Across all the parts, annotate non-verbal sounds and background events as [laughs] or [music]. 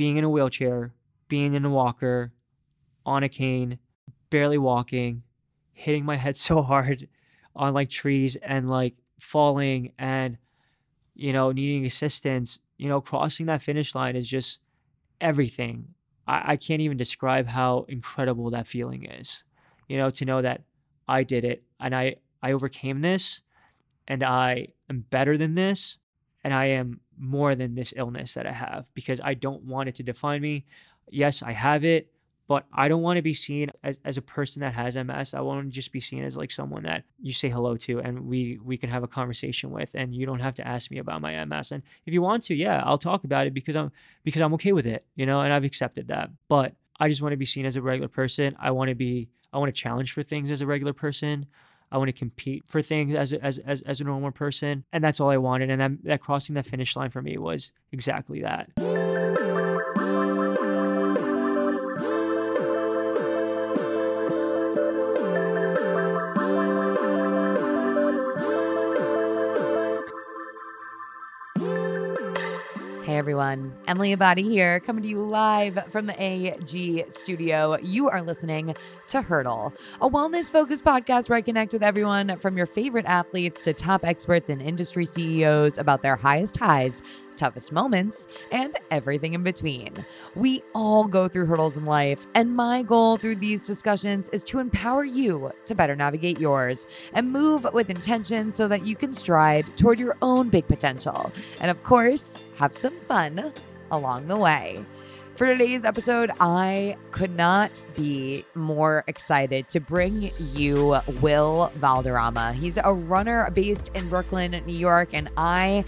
being in a wheelchair, being in a walker, on a cane, barely walking, hitting my head [laughs] so hard on like trees and like falling and you know needing assistance you know crossing that finish line is just everything. I, I can't even describe how incredible that feeling is you know to know that i did it and i i overcame this and i am better than this and i am more than this illness that i have because i don't want it to define me yes i have it but I don't want to be seen as, as a person that has MS. I want to just be seen as like someone that you say hello to and we we can have a conversation with and you don't have to ask me about my MS. And if you want to, yeah, I'll talk about it because I'm because I'm okay with it, you know, and I've accepted that. But I just want to be seen as a regular person. I want to be I want to challenge for things as a regular person. I want to compete for things as a, as, as, as a normal person. And that's all I wanted. And that, that crossing that finish line for me was exactly that. Everyone, Emily Abadi here, coming to you live from the AG studio. You are listening to Hurdle, a wellness focused podcast where I connect with everyone from your favorite athletes to top experts and industry CEOs about their highest highs toughest moments, and everything in between. We all go through hurdles in life, and my goal through these discussions is to empower you to better navigate yours and move with intention so that you can stride toward your own big potential. And of course, have some fun along the way. For today's episode, I could not be more excited to bring you Will Valderrama. He's a runner based in Brooklyn, New York, and I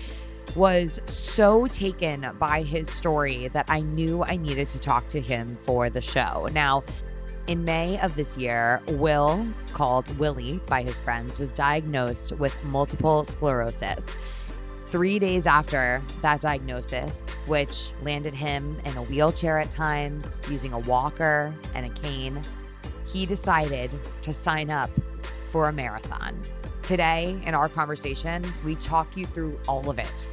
was so taken by his story that I knew I needed to talk to him for the show. Now, in May of this year, Will, called Willie by his friends, was diagnosed with multiple sclerosis. Three days after that diagnosis, which landed him in a wheelchair at times, using a walker and a cane, he decided to sign up for a marathon. Today, in our conversation, we talk you through all of it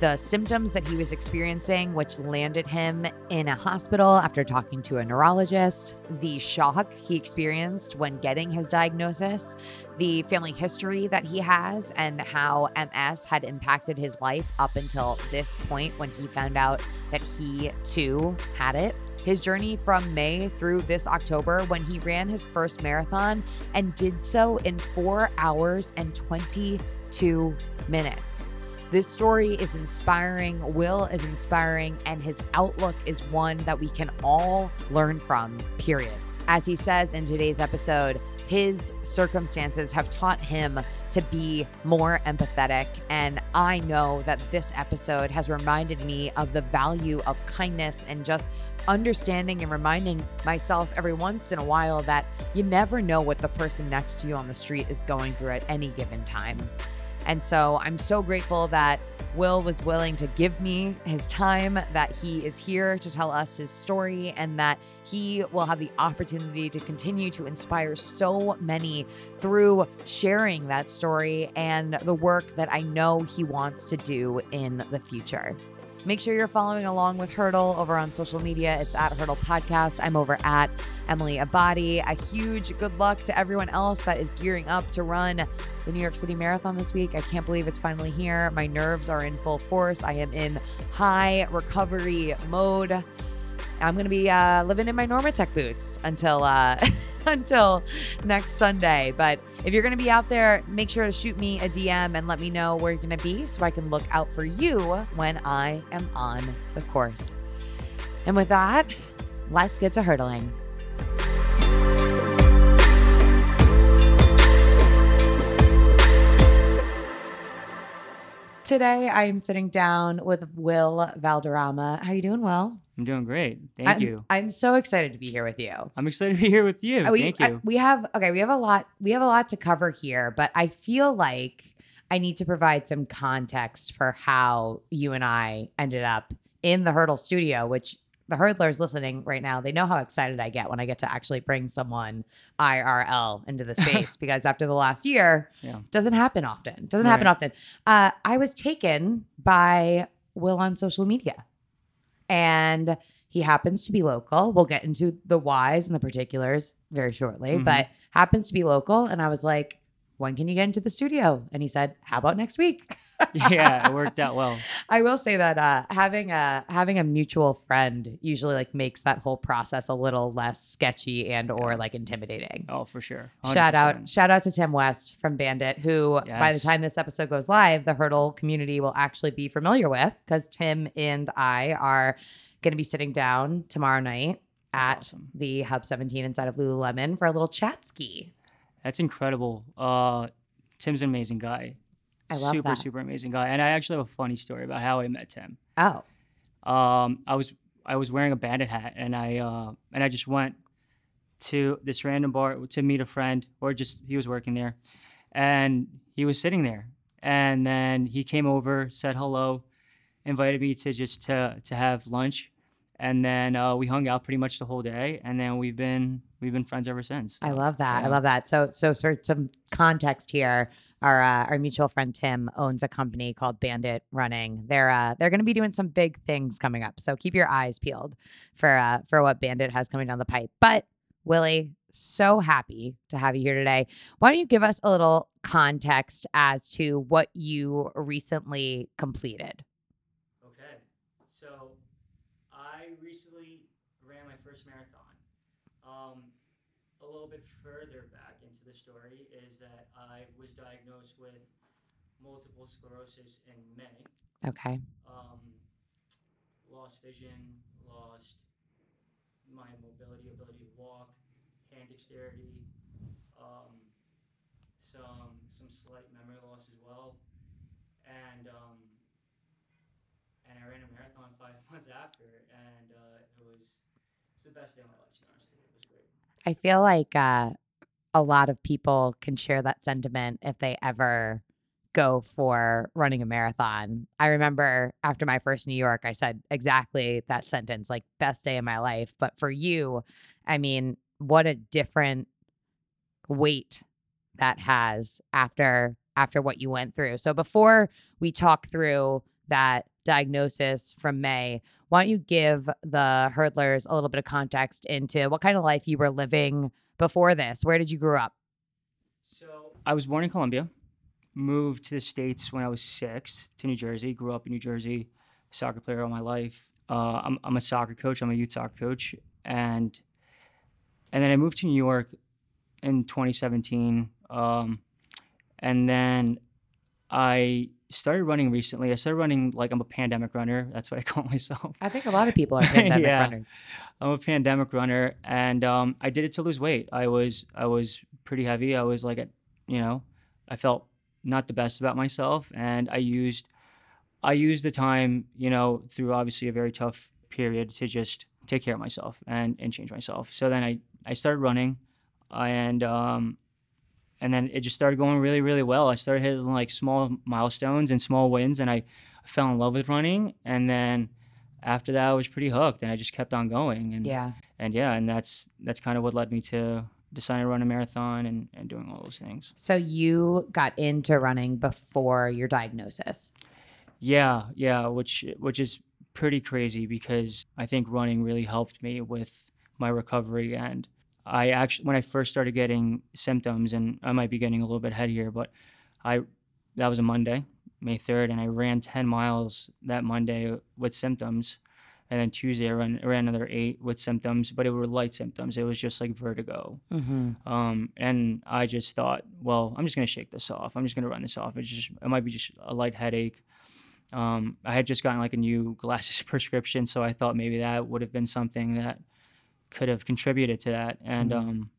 the symptoms that he was experiencing, which landed him in a hospital after talking to a neurologist, the shock he experienced when getting his diagnosis, the family history that he has, and how MS had impacted his life up until this point when he found out that he too had it. His journey from May through this October when he ran his first marathon and did so in four hours and 22 minutes. This story is inspiring. Will is inspiring, and his outlook is one that we can all learn from, period. As he says in today's episode, his circumstances have taught him to be more empathetic. And I know that this episode has reminded me of the value of kindness and just understanding and reminding myself every once in a while that you never know what the person next to you on the street is going through at any given time. And so I'm so grateful that Will was willing to give me his time, that he is here to tell us his story, and that he will have the opportunity to continue to inspire so many through sharing that story and the work that I know he wants to do in the future. Make sure you're following along with Hurdle over on social media. It's at Hurdle Podcast. I'm over at Emily Abadi. A huge good luck to everyone else that is gearing up to run the New York City Marathon this week. I can't believe it's finally here. My nerves are in full force. I am in high recovery mode. I'm going to be uh, living in my Normatec boots until uh, [laughs] until next Sunday. But if you're going to be out there, make sure to shoot me a DM and let me know where you're going to be so I can look out for you when I am on the course. And with that, let's get to hurdling. Today, I am sitting down with Will Valderrama. How you doing, Will? I'm doing great. Thank I'm, you. I'm so excited to be here with you. I'm excited to be here with you. Uh, We, Thank you. I- we have okay. We have a lot. We have a lot to cover here, but I feel like I need to provide some context for how you and I ended up in the Hurdle Studio, which the hurdlers listening right now, they know how excited I get when I get to actually bring someone IRL into the [laughs] space because after the last year, Yeah. doesn't happen often. Doesn't happen often. Uh, I was taken by Will on social media. And he happens to be local. We'll get into the whys and the particulars very shortly, Mhm. but happens to be local. And I was like, when can you get into the studio? And he said, how about next week? [laughs] yeah, it worked out well. [laughs] I will say that uh, having a having a mutual friend usually like makes that whole process a little less sketchy and or Yeah. like intimidating. Oh, for sure. Shout out 100%. shout out to Tim West from Bandit, who by the time this episode goes live, the hurdle community will actually be familiar with because Tim and I are going to be sitting down tomorrow night That's at awesome. the Hub 17 inside of Lululemon for a little chat ski. That's incredible. Uh, Tim's an amazing guy. I love super, that. super amazing guy. And I actually have a funny story about how I met Tim. Oh, um, I was I was wearing a bandit hat, and I uh, and I just went to this random bar to meet a friend, or just he was working there, and he was sitting there, and then he came over, said hello, invited me to just to to have lunch, and then uh, we hung out pretty much the whole day, and then we've been we've been friends ever since. I love that. I love that. So, so for some context here, our uh, our mutual friend Tim owns a company called Bandit Running. They're uh, they're going to be doing some big things coming up. So keep your eyes peeled for uh, for what Bandit has coming down the pipe. But Willie, so happy to have you here today. Why don't you give us a little context as to what you recently completed? Okay, so I recently ran my first marathon. Um, a little bit further back into the story is that I was diagnosed with multiple sclerosis in May. Okay. Um, lost vision, lost my mobility, ability to walk, hand dexterity, um, some some slight memory loss as well, and um, and I ran a marathon [laughs] five months after, and uh, it was it's the best day of my life. To I feel like uh, a lot of people can share that sentiment if they ever go for running a marathon. I remember after my first New York, I said exactly that sentence, like best day of my life. But for you, I mean, what a different weight that has after after what you went through. So before we talk through that diagnosis from May, why don't you give the hurdlers a little bit of context into what kind of life you were living before this? Where did you grow up? So I was born in Colombia, moved to the states when I was six to New Jersey. Grew up in New Jersey, soccer player all my life. Uh, I'm I'm a soccer coach. I'm a youth soccer coach, and and then I moved to New York in 2017. Um, and then I started running recently. I started running like I'm a pandemic runner. That's what I [laughs] call myself. I think a lot of people are [laughs] pandemic Yeah. runners. I'm a pandemic runner, and um, I did it to lose weight. I was I was pretty heavy. I was like, at, you know, I felt not the best about myself, and I used I used the time, you know, through obviously a very tough period to just take care of myself and and change myself. So then I I started running, and um, and then it just started going really really well. I started hitting like small milestones and small wins, and I fell in love with running, and then after that I was pretty hooked and I just kept on going and Yeah. and yeah and that's that's kind of what led me to deciding to run a marathon and, and doing all those things So you got into running before your diagnosis. yeah yeah which which is pretty crazy because I think running really helped me with my recovery and I actually when I first started getting symptoms and I might be getting a little bit ahead here but I that was a Monday May 3rd and I ran 10 miles that Monday with symptoms and then Tuesday I ran, I ran another eight with symptoms but it were light symptoms it was just like vertigo Mm-hmm. Um, and I just thought, well, I'm just gonna shake this off. I'm just gonna run this off. It's just it might be just a light headache. Um, I had just gotten like a new glasses [laughs] prescription, so I thought maybe that would have been something that could have contributed to that. And Mhm. um,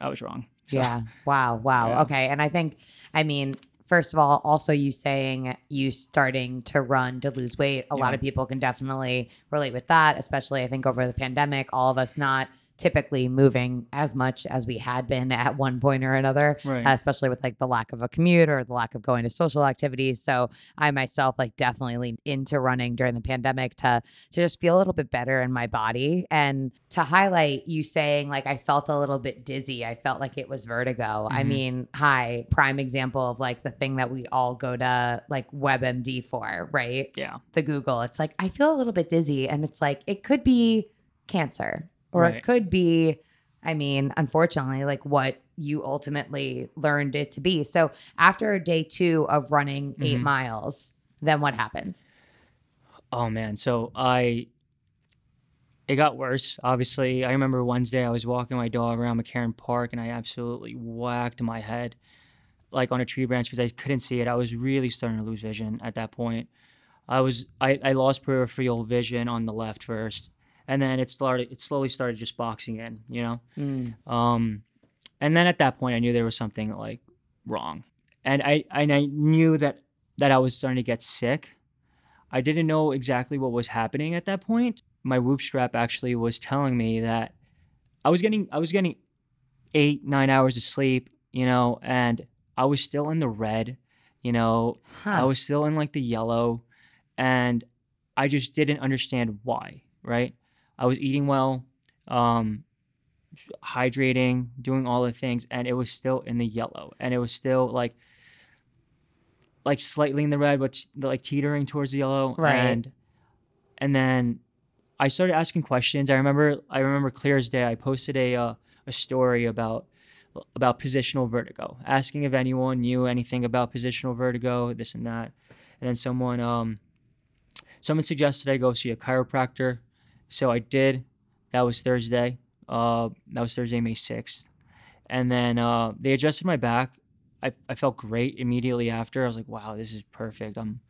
I was wrong. So, Yeah. Wow. Wow. Yeah. Okay. And I think, I mean, first of all, also you saying you starting to run to lose weight, a lot of people can definitely relate with that, especially I think over the pandemic, all of us not typically moving as much as we had been [laughs] at one point or another, Right. uh, especially with like the lack of a commute or the lack of going to social activities. So I myself like definitely leaned into running during the pandemic to to just feel a little bit better in my body and to highlight you saying like I felt a little bit dizzy. I felt like it was vertigo. I Mhm. mean, hi, prime example of like the thing that we all go to like WebMD for, right? yeah. the Google. It's like I feel a little bit dizzy, and it's like it could be cancer, or it could be, I mean, unfortunately, like what you ultimately learned it to be. So after day two of running 8 Mhm. miles, then what happens? Oh man, so I it got worse. Obviously, I remember Wednesday I was walking my dog around McCarren Park and I absolutely whacked my head like on a tree branch because I couldn't see it. I was really starting to lose vision at that point. I was I, I lost peripheral vision on the left first, and then it started it slowly started just boxing in, you know. Mm. Um, and then at that point, I knew there was something like wrong, and I and I knew that that I was starting to get sick. I didn't know exactly what was happening at that point. My Whoop strap actually was telling me that I was getting I was getting eight nine hours of sleep, you know, and I was still in the red, you know, I was still in like the yellow, and I just didn't understand why. Right? I was eating well, um, hydrating, doing all the things, and it was still in the yellow, and it was still like, like slightly in the red, but like teetering towards the yellow. Right. And and then I started asking questions. I remember, I remember clear as day. I posted a uh, a story about about positional vertigo, asking if anyone knew anything about positional vertigo, this and that. And then someone um someone suggested I go see a chiropractor. So I did. That was Thursday. Uh that was Thursday, May 6th. And then uh they adjusted my back. I, I felt great immediately after. I was like, wow, this is perfect. I'm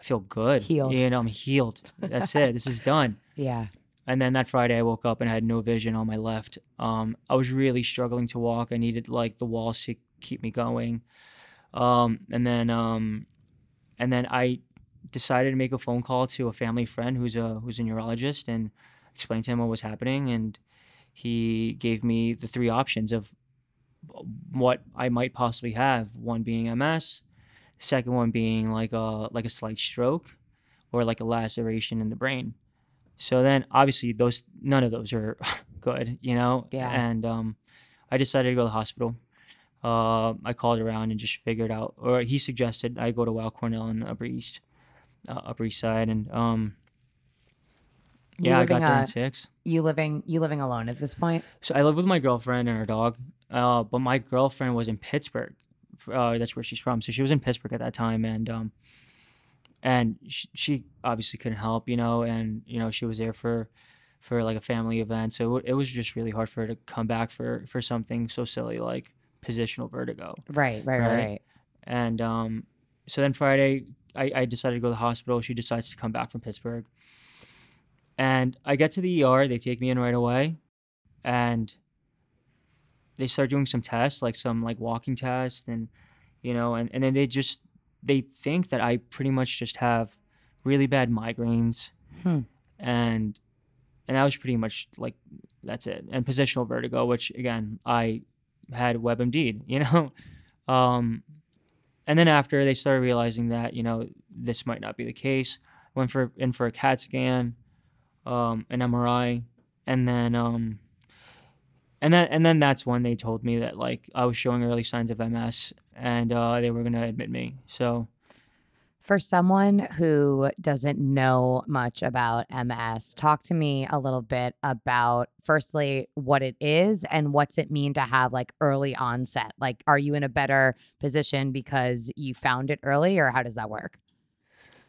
I feel good. Healed. You know, I'm healed. That's it. This is done. [laughs] Yeah. And then that Friday, I woke up and I had no vision on my left. Um, I was really struggling to walk. I needed like the walls to keep me going. Um, and then, um, and then I decided to make a phone call to a family friend who's a who's a neurologist and explained to him what was happening. And he gave me the three options of what I might possibly have. One being MS, second one being like a like a slight stroke, or like a laceration in the brain. So then obviously those none of those are [laughs] good, you know? Yeah. And um I decided to go to the hospital. Uh, I called around and just figured out, or he suggested I go to Weill Cornell in the Upper East, uh, Upper East Side, and um, yeah, I got there at six. You living you living alone at this point? So I live with my girlfriend and her dog, uh, but my girlfriend was in Pittsburgh. Uh, that's where she's from. So she was in Pittsburgh at that time, and um, and she, she obviously couldn't help, you know, and you know she was there for for like a family event. So it, it was just really hard for her to come back for for something so silly like positional vertigo. Right, right, right, Right. right. And um, so then Friday, I, I decided to go to the hospital. She decides to come back from Pittsburgh. And I get to the ER. They take me in right away. And they start doing some tests, like some like walking tests. And, you know, and, and then they just, they think that I pretty much just have really bad migraines. Hmm. And, and that was pretty much like, that's it. And positional vertigo, which again, I had WebMD, you know? [laughs] Um, and then after they started realizing that you know this might not be the case, went for in for a CAT scan, um, an MRI, and then um, and then and then that's when they told me that like I was showing early signs of MS and uh, they were gonna admit me. So For someone who doesn't know much about MS, talk to me a little bit about firstly what it is and what's it mean to have like early onset. Like, are you in a better position because you found it early, or how does that work?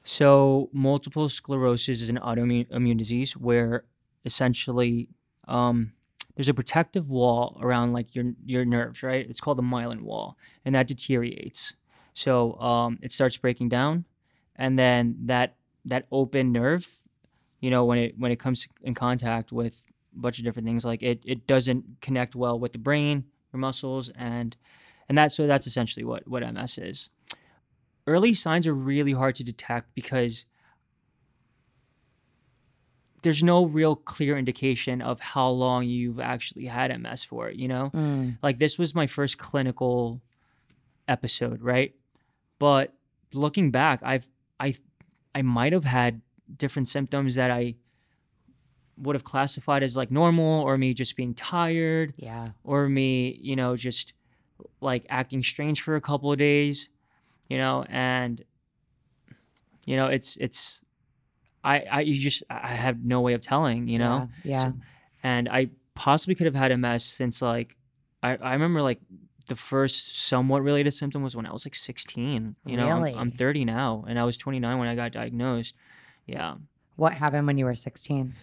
So, multiple sclerosis is an autoimmune disease where essentially um, there's a protective wall around like your your nerves, right? It's called the myelin wall, and that deteriorates. So um, it starts breaking down, and then that that open nerve, you know, when it when it comes in contact with a bunch of different things, like it it doesn't connect well with the brain, your muscles, and and that's so that's essentially what what MS is early signs are really hard to detect because there's no real clear indication of how long you've actually had MS for, you know? Mm, Like this was my first clinical episode, right? But looking back, I've I I might have had different symptoms that I would have classified as like normal or me just being tired yeah. or me, you know, just like acting strange for a couple of days, you know, and you know, it's it's I I you just I have no way of telling, you know. Yeah. So- And I possibly could have had MS since like I I remember like the first somewhat related symptom was when I was like 16. You know, I'm, I'm 30 now and I was 29 when I got diagnosed. Yeah. what happened when you were 16?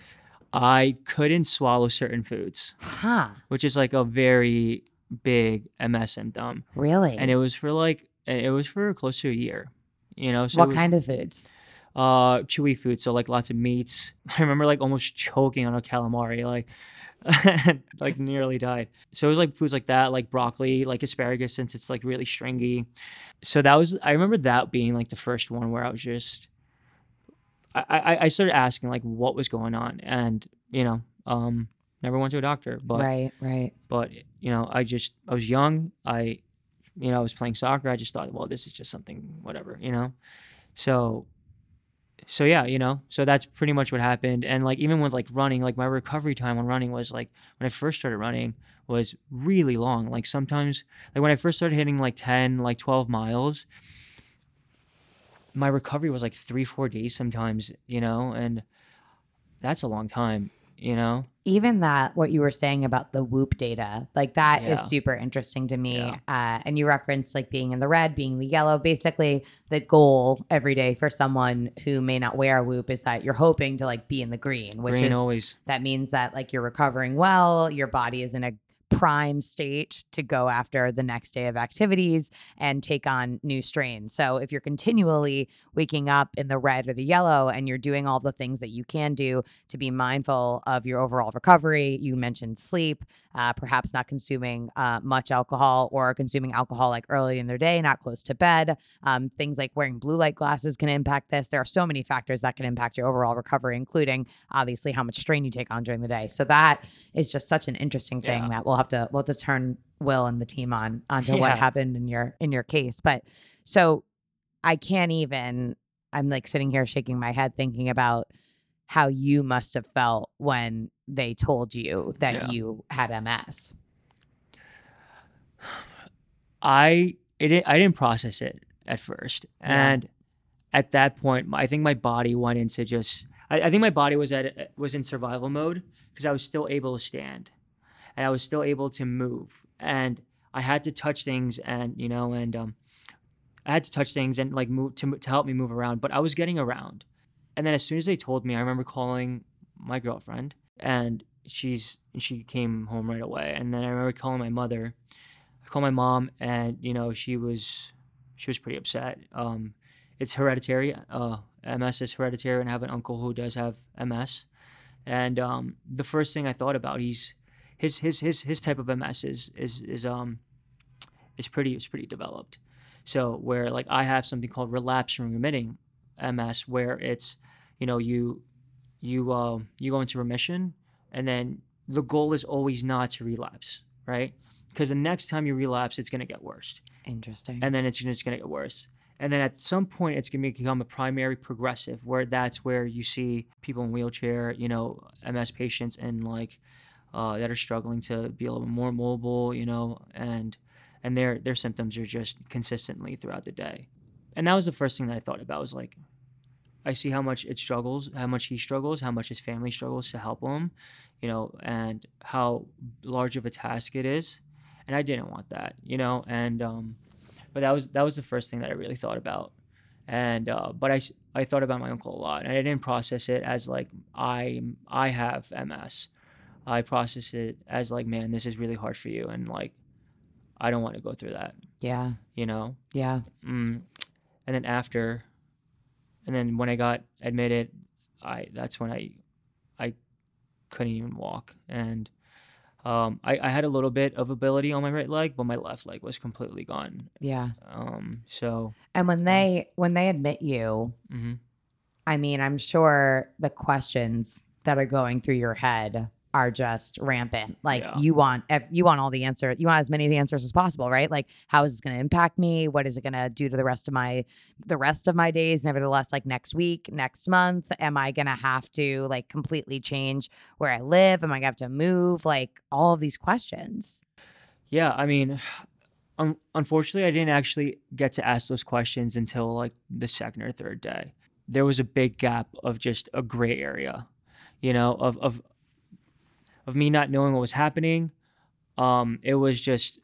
I couldn't swallow certain foods, Huh. which is like a very big MS symptom. Really? and it was for like it was for close to a year you know so what it- kind of foods? uh chewy food so like lots of meats [laughs] i remember like almost choking on a calamari like [laughs] like nearly died so it was like foods like that like broccoli like asparagus since it's like really stringy so that was i remember that being like the first one where i was just i i, I started asking like what was going on and you know um never went to a doctor but right, right. but you know i just i was young i you know i was playing soccer i just thought well this is just something whatever you know? So so yeah you know? So that's pretty much what happened. And like even with like running like my recovery time on running was like when i first started running was really long. Like sometimes like when i first started hitting like 10 like 12 miles my recovery was like three four days sometimes you know? And that's a long time you know Even that, what you were saying about the Whoop data, like that is Yeah. super interesting to me. Yeah. Uh, and you referenced like being in the red, being the yellow. Basically, the goal every day for someone who may not wear a Whoop is that you're hoping to like be in the green, which green is always that means that like you're recovering well, your body is in a prime state to go after the next day of activities and take on new strains. So if you're continually waking up in the red or the yellow and you're doing all the things that you can do to be mindful of your overall recovery, you mentioned sleep, uh, perhaps not consuming uh, much alcohol or consuming alcohol like early in their day, not close to bed. Um, things like wearing blue light glasses can impact this. There are so many factors that can impact your overall recovery, including obviously how much strain you take on during the day. So that is just such an interesting thing Yeah. that we'll have to we'll have to turn Will and the team on onto what happened in your in your case. But so I can't even I'm like sitting here shaking my head thinking about how you must have felt when they told you that Yeah. you had MS. I it I didn't process it at first, Yeah. and at that point, I think my body went into just. I, I think my body was at was in survival mode because I was still able to stand, and I was still able to move, and I had to touch things, and you know, and um, I had to touch things and like move to to help me move around, but I was getting around, and then as soon as they told me, I remember calling my girlfriend, and she's she came home right away, and then I remember calling my mother. I called my mom, and you know she was she was pretty upset. Um, it's hereditary. Uh, MS is hereditary, and I have an uncle who does have MS. And um, the first thing I thought about, he's his his his his type of MS is is is um is pretty is pretty developed. So where like I have something called relapse remitting MS, where it's you know you you uh, you go into remission, and then the goal is always not to relapse, right? Because the next time you relapse, it's going to get worse Interesting. and then it's just going to get worse. And then at some point, it's going to become a primary progressive, where that's where you see people in wheelchair, you know, MS patients, and like uh, that are struggling to be a little more mobile, you know, and and their their symptoms are just consistently throughout the day. And that was the first thing that I thought about was like, I see how much it struggles, how much he struggles, how much his family struggles to help him, you know, and how large of a task it is. And I didn't want that, you know, and um, but that was that was the first thing that I really thought about, and uh, but I I thought about my uncle a lot, and I didn't process it as like I I have MS. I processed it as like, man, this is really hard for you, and like, I don't want to go through that, yeah. you know. Yeah. Mm. And then after, and then when I got admitted, I that's when I I couldn't even walk, and um, I, I had a little bit of ability on my right leg, but my left leg was completely gone. Yeah. Um, so And when they when they admit you, mhm. I mean, I'm sure the questions that are going through your head are just rampant. Like Yeah. you want if you want all the answers, you want as many of the answers as possible, right? Like how is this going to impact me? What is it going to do to the rest of my the rest of my days? Nevertheless, like next week, next month, am I going to have to like completely change where I live? Am I going to have to move? Like all of these questions. Yeah, I mean, [sighs] un- unfortunately, I didn't actually get to ask those questions until like the second or third day. There was a big gap of just a gray area, you know, of of of me not knowing what was happening. Um, it was just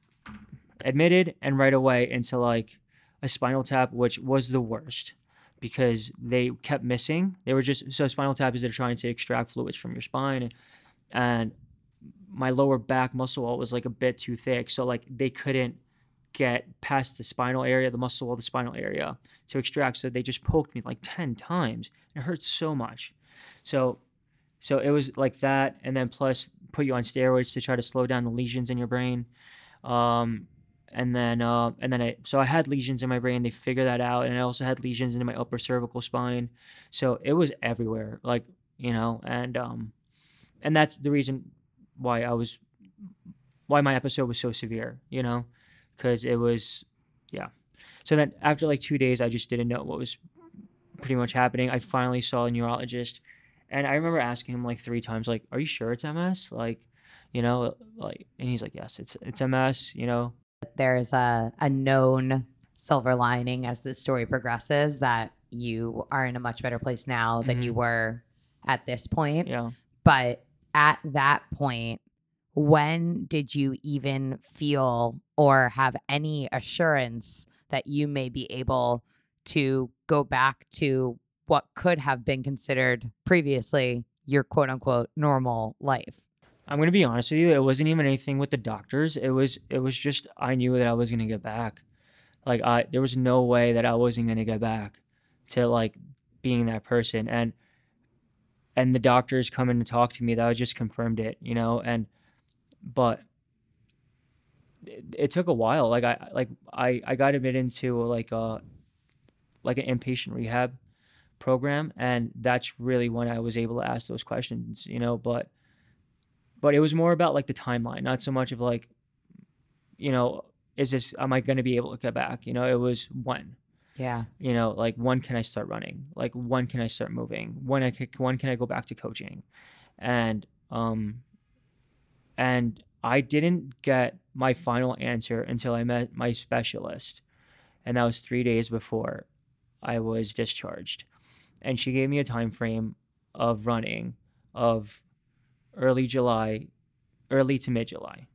admitted and right away into like a spinal tap, which was the worst because they kept missing. They were just so spinal tap is they're trying to extract fluids from your spine, and my lower back muscle wall was like a bit too thick, so like they couldn't get past the spinal area, the muscle wall, the spinal area to extract. So they just poked me like ten times. It hurt so much. So, so it was like that, and then plus put you on steroids to try to slow down the lesions in your brain. Um, and then uh, and then I so I had lesions in my brain. They figured that out, and I also had lesions in my upper cervical spine. So it was everywhere, like you know, and um, and that's the reason why I was why my episode was so severe, you know, because it was yeah. So then after like two days, I just didn't know what was pretty much happening. I finally saw a neurologist, and I remember asking him like three times, like, "Are you sure it's MS?" Like, you know, like, and he's like, "Yes, it's it's MS." You know, There's a a known silver lining as the story progresses that you are in a much better place now than Mhm. you were at this point. yeah. But at that point, when did you even feel or have any assurance that you may be able to go back to what could have been considered previously your quote unquote normal life? I'm gonna be honest with you. It wasn't even anything with the doctors. It was it was just I knew that I was gonna get back. Like I there was no way that I wasn't gonna get back to like being that person and and the doctors coming to talk to me that just confirmed it, you know, and but it, it took a while. Like I like I I got admitted into like a like an inpatient rehab program and that's really when I was able to ask those questions, you know, but but it was more about like the timeline, not so much of like, you know, is this am I going to be able to get back? You know, it was when, Yeah. you know, like when can I start running? Like when can I start moving? When I can, when can I go back to coaching? And um, and I didn't get my final answer until I met my specialist, and that was three days before I was discharged, and she gave me a time frame of running of early July, early to mid July.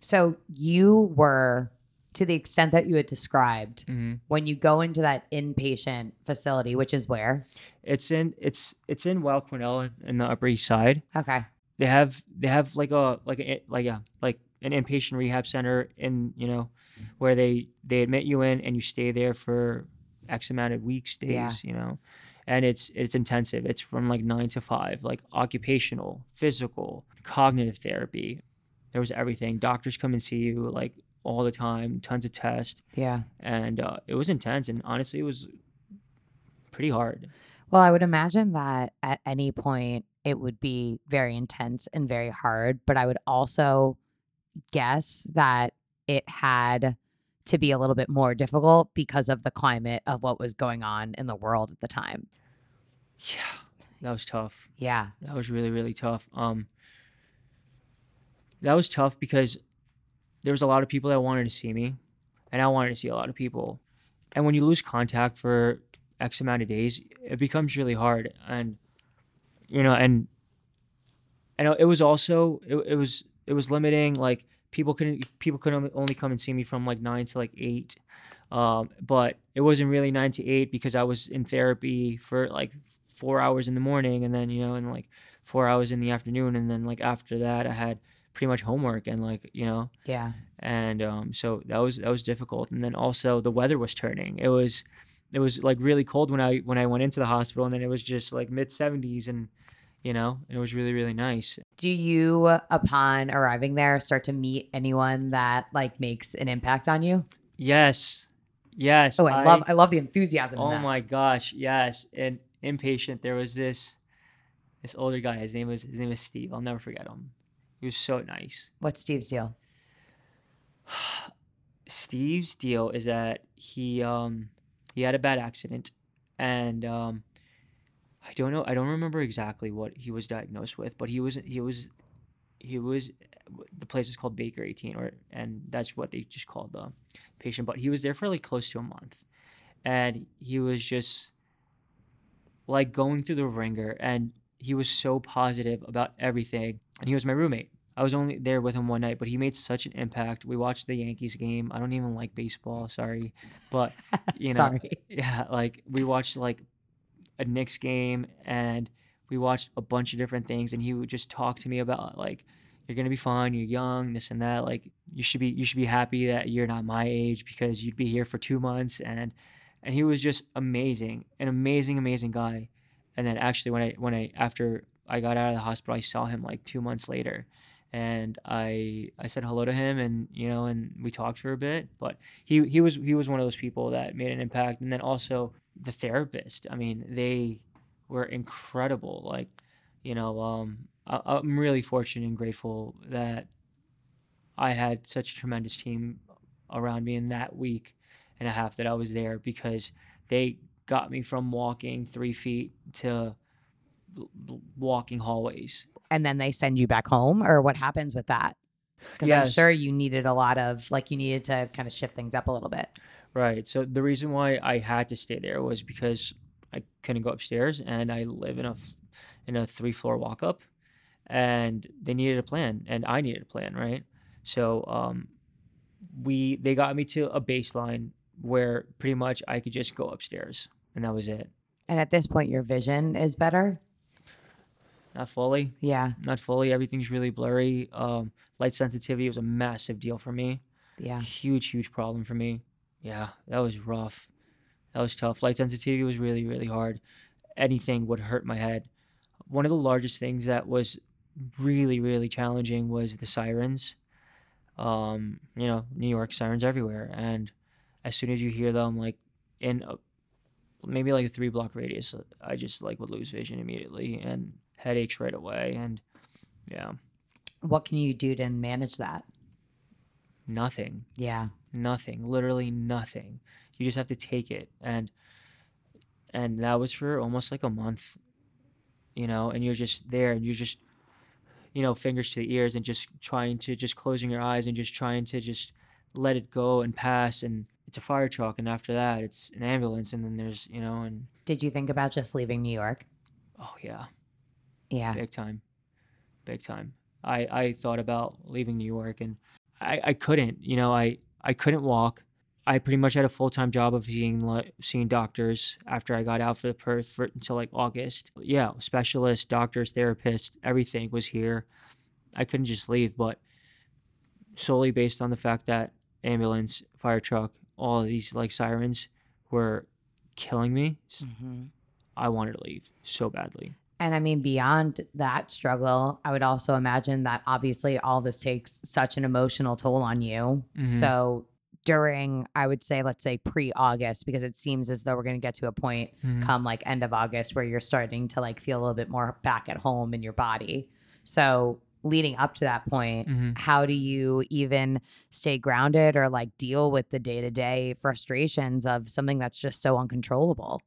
So you were, to the extent that you had described, Mm-hmm. when you go into that inpatient facility, which is where? It's in it's it's in Weill Cornell in- in the Upper East Side. Okay. They have they have like a like a like a like an inpatient rehab center in you know where they they admit you in and you stay there for X amount of weeks days Yeah. you know and it's it's intensive. It's from like nine to five like occupational physical cognitive therapy. There was everything. Doctors come and see you like all the time tons of tests. Yeah. and uh, it was intense and honestly it was pretty hard. Well, I would imagine that at any point it would be very intense and very hard, but I would also guess that it had to be a little bit more difficult because of the climate of what was going on in the world at the time. yeah that was tough Yeah. That was really really tough. Um, that was tough because there was a lot of people that wanted to see me, and I wanted to see a lot of people. And when you lose contact for X amount of days, it becomes really hard. And you know, and and it was also it, it was it was limiting. Like people couldn't people couldn't only come and see me from like nine to like eight. Um, but it wasn't really nine to eight because I was in therapy for like four hours in the morning, and then you know, and like four hours in the afternoon, and then like after that, I had pretty much homework and like you know, Yeah. and um, so that was that was difficult. And then also the weather was turning. It was it was like really cold when I when I went into the hospital, and then it was just like mid seventies, and you know, it was really really nice. Do you, upon arriving there, start to meet anyone that like makes an impact on you? Yes, yes. Oh, I, love I love the enthusiasm. in Oh my gosh, yes. And inpatient there was this This older guy. His name was his name is Steve. I'll never forget him. He was so nice. What's Steve's deal? [sighs] Steve's deal is that he um he had a bad accident and um I don't know I don't remember exactly what he was diagnosed with but he was he was he was the place is called Baker 18 or and that's what they just called the patient but he was there for like close to a month and he was just like going through the ringer and he was so positive about everything and he was my roommate I was only there with him one night, but he made such an impact. We watched the Yankees game. I don't even like baseball, sorry, but [laughs] you know, yeah, like we watched like a Knicks game and we watched a bunch of different things, and he would just talk to me about like you're gonna be fine, you're young, this and that. Like you should be you should be happy that you're not my age because you'd be here for two months, and and he was just amazing, an amazing, amazing guy. And then actually, when I when I after I got out of the hospital, I saw him like two months later and I I said hello to him and you know and we talked for a bit but he he was he was one of those people that made an impact. And then also the therapist I mean they were incredible. Like you know um I, I'm really fortunate and grateful that I had such a tremendous team around me in that week and a half that I was there because they got me from walking three feet to walking hallways And then they send you back home, or what happens with that? Because I'm sure you needed a lot of, like, you needed to kind of shift things up a little bit. Right. So the reason why I had to stay there was because I couldn't go upstairs, and I live in a, in a three floor walk up, and they needed a plan, and I needed a plan, right? So um, we they got me to a baseline where pretty much I could just go upstairs, and that was it. And at this point, your vision is better. Not fully, Yeah. not fully. Everything's really blurry. Um, light sensitivity was a massive deal for me. Yeah. huge huge problem for me yeah that was rough that was tough light sensitivity was really really hard anything would hurt my head one of the largest things that was really really challenging was the sirens um you know new york sirens everywhere and as soon as you hear them like in a, maybe like a three block radius i just like would lose vision immediately and headaches right away and yeah What can you do to manage that? nothing Yeah. nothing literally nothing you just have to take it and and that was for almost like a month you know and you're just there and you're just you know fingers to the ears and just trying to just closing your eyes and just trying to just let it go and pass and it's a fire truck and after that it's an ambulance and then there's you know and Did you think about just leaving New York? oh yeah Yeah. big time. Big time. I i thought about leaving new york and i i couldn't you know i i couldn't walk. I pretty much had a full-time job of seeing like seeing doctors after i got out for the perth for until like august. Yeah specialists doctors therapists everything was here. I couldn't just leave but solely based on the fact that ambulance fire truck all of these like sirens were killing me Mm-hmm. i wanted to leave so badly And I mean, beyond that struggle, I would also imagine that obviously all this takes such an emotional toll on you. Mhm. So during, I would say, let's say pre August, because it seems as though we're going to get to a point Mhm. come like end of August where you're starting to like feel a little bit more back at home in your body. So leading up to that point, Mhm. how do you even stay grounded or like deal with the day to day frustrations of something that's just so uncontrollable?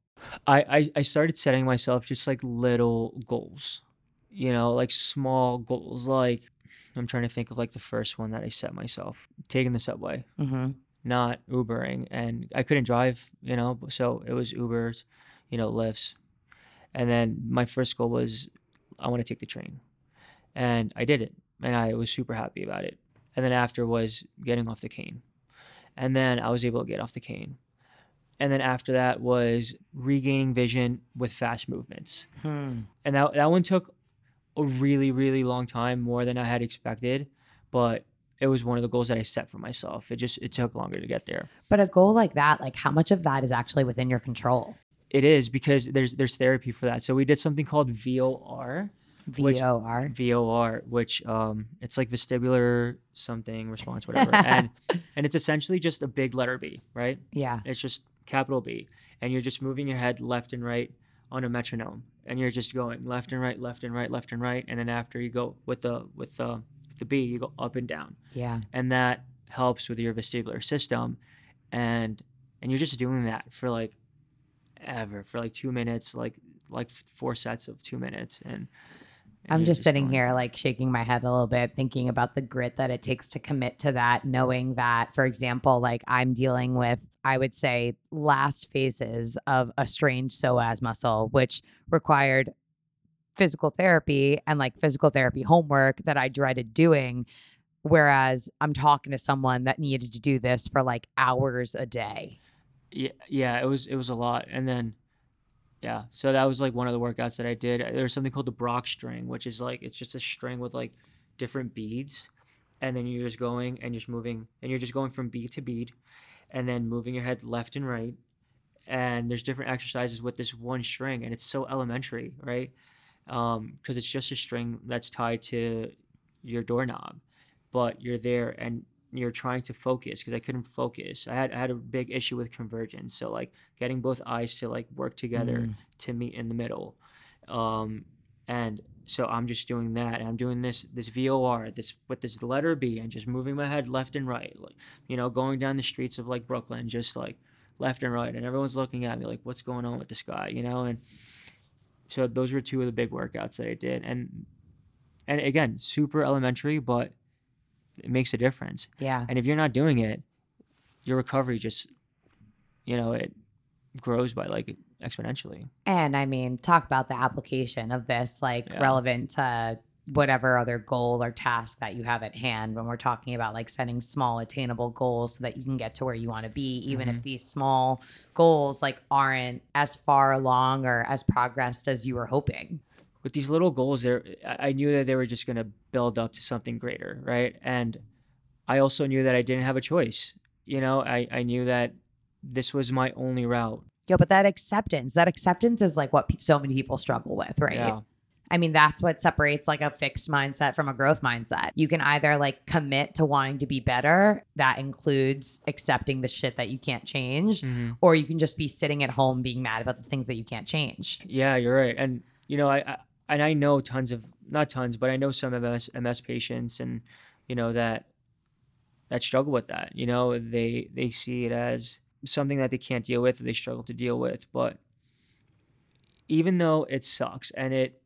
I, I I started setting myself just like little goals, you know, like small goals. Like I'm trying to think of like the first one that I set myself, taking the subway, Mm-hmm. not Ubering, and I couldn't drive, you know, so it was Ubers, you know, Lyfts, and then my first goal was I want to take the train, and I did it, and I was super happy about it. And then after was getting off the cane, and then I was able to get off the cane and then after that was regaining vision with fast movements Hmm. and that, that one took a really really long time more than i had expected but it was one of the goals that i set for myself it just it took longer to get there But a goal like that, like how much of that is actually within your control? it is because there's there's therapy for that so we did something called vor Which- V O R. vor which um it's like vestibular something response whatever [laughs] and and it's essentially just a big letter b right Yeah. It's just capital B, and you're just moving your head left and right on a metronome and you're just going left and right, left and right, left and right, and then after you go with the with the with the B, you go up and down, Yeah. and that helps with your vestibular system, and and you're just doing that for like ever for like two minutes, like like four sets of two minutes, and, and I'm just sitting going- here like shaking my head a little bit, thinking about the grit that it takes to commit to that, knowing that, for example, like I'm dealing with, I would say, last phases of a strained psoas muscle, which required physical therapy and like physical therapy homework that I dreaded doing. Whereas I'm talking to someone that needed to do this for like hours a day. yeah, yeah, it was it was a lot, and then yeah, so that was like one of the workouts that I did. There's something called the Brock string, which is like it's just a string with like different beads, and then you're just going and just moving, and you're just going from bead to bead, and then moving your head left and right, and there's different exercises with this one string, and it's so elementary, right? Um, because it's just a string that's tied to your doorknob, but you're there and you're trying to focus because I couldn't focus. I had I had a big issue with convergence, so like getting both eyes to like work together Mm. to meet in the middle, um, and so I'm just doing that. And I'm doing this this VOR this with this letter B and just moving my head left and right, like you know, going down the streets of like Brooklyn, just like left and right, and everyone's looking at me like, what's going on with this guy, you know? And so those were two of the big workouts that I did, and and again, super elementary, but it makes a difference. Yeah. And if you're not doing it, your recovery just, you know, it grows by like exponentially. And I mean, talk about the application of this, like Yeah. relevant to whatever other goal or task that you have at hand when we're talking about like setting small attainable goals so that you can get to where you want to be even if mm-hmm. these small goals like aren't as far along or as progressed as you were hoping With these little goals, there, I knew that they were just going to build up to something greater, right? And I also knew that I didn't have a choice. You know, I, I knew that this was my only route. yeah but that acceptance that acceptance is like what pe- so many people struggle with right Yeah. I mean, that's what separates like a fixed mindset from a growth mindset. You can either like commit to wanting to be better, that includes accepting the shit that you can't change, Mhm. or you can just be sitting at home being mad about the things that you can't change. Yeah, you're right. And you know, I, I and I know tons of not tons, but I know some MS MS patients, and you know that that struggle with that. You know, they they see it as something that they can't deal with, they struggle to deal with. But even though it sucks and it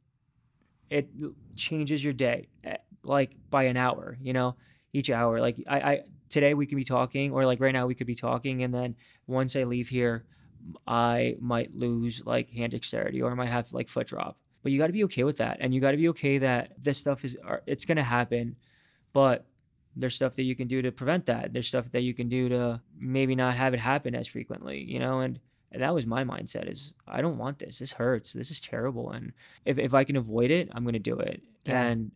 it changes your day eh, like by an hour, you know, each hour. Like I, I today we could be talking, or like right now we could be talking, and then once I leave here, I might lose like hand dexterity or I might have like foot drop. But you got to be okay with that, and you got to be okay that this stuff is it's gonna happen, but there's stuff that you can do to prevent that. There's stuff that you can do to maybe not have it happen as frequently, you know. And, and that was my mindset: is I don't want this. This hurts. This is terrible. And if if I can avoid it, I'm gonna do it. Yeah. And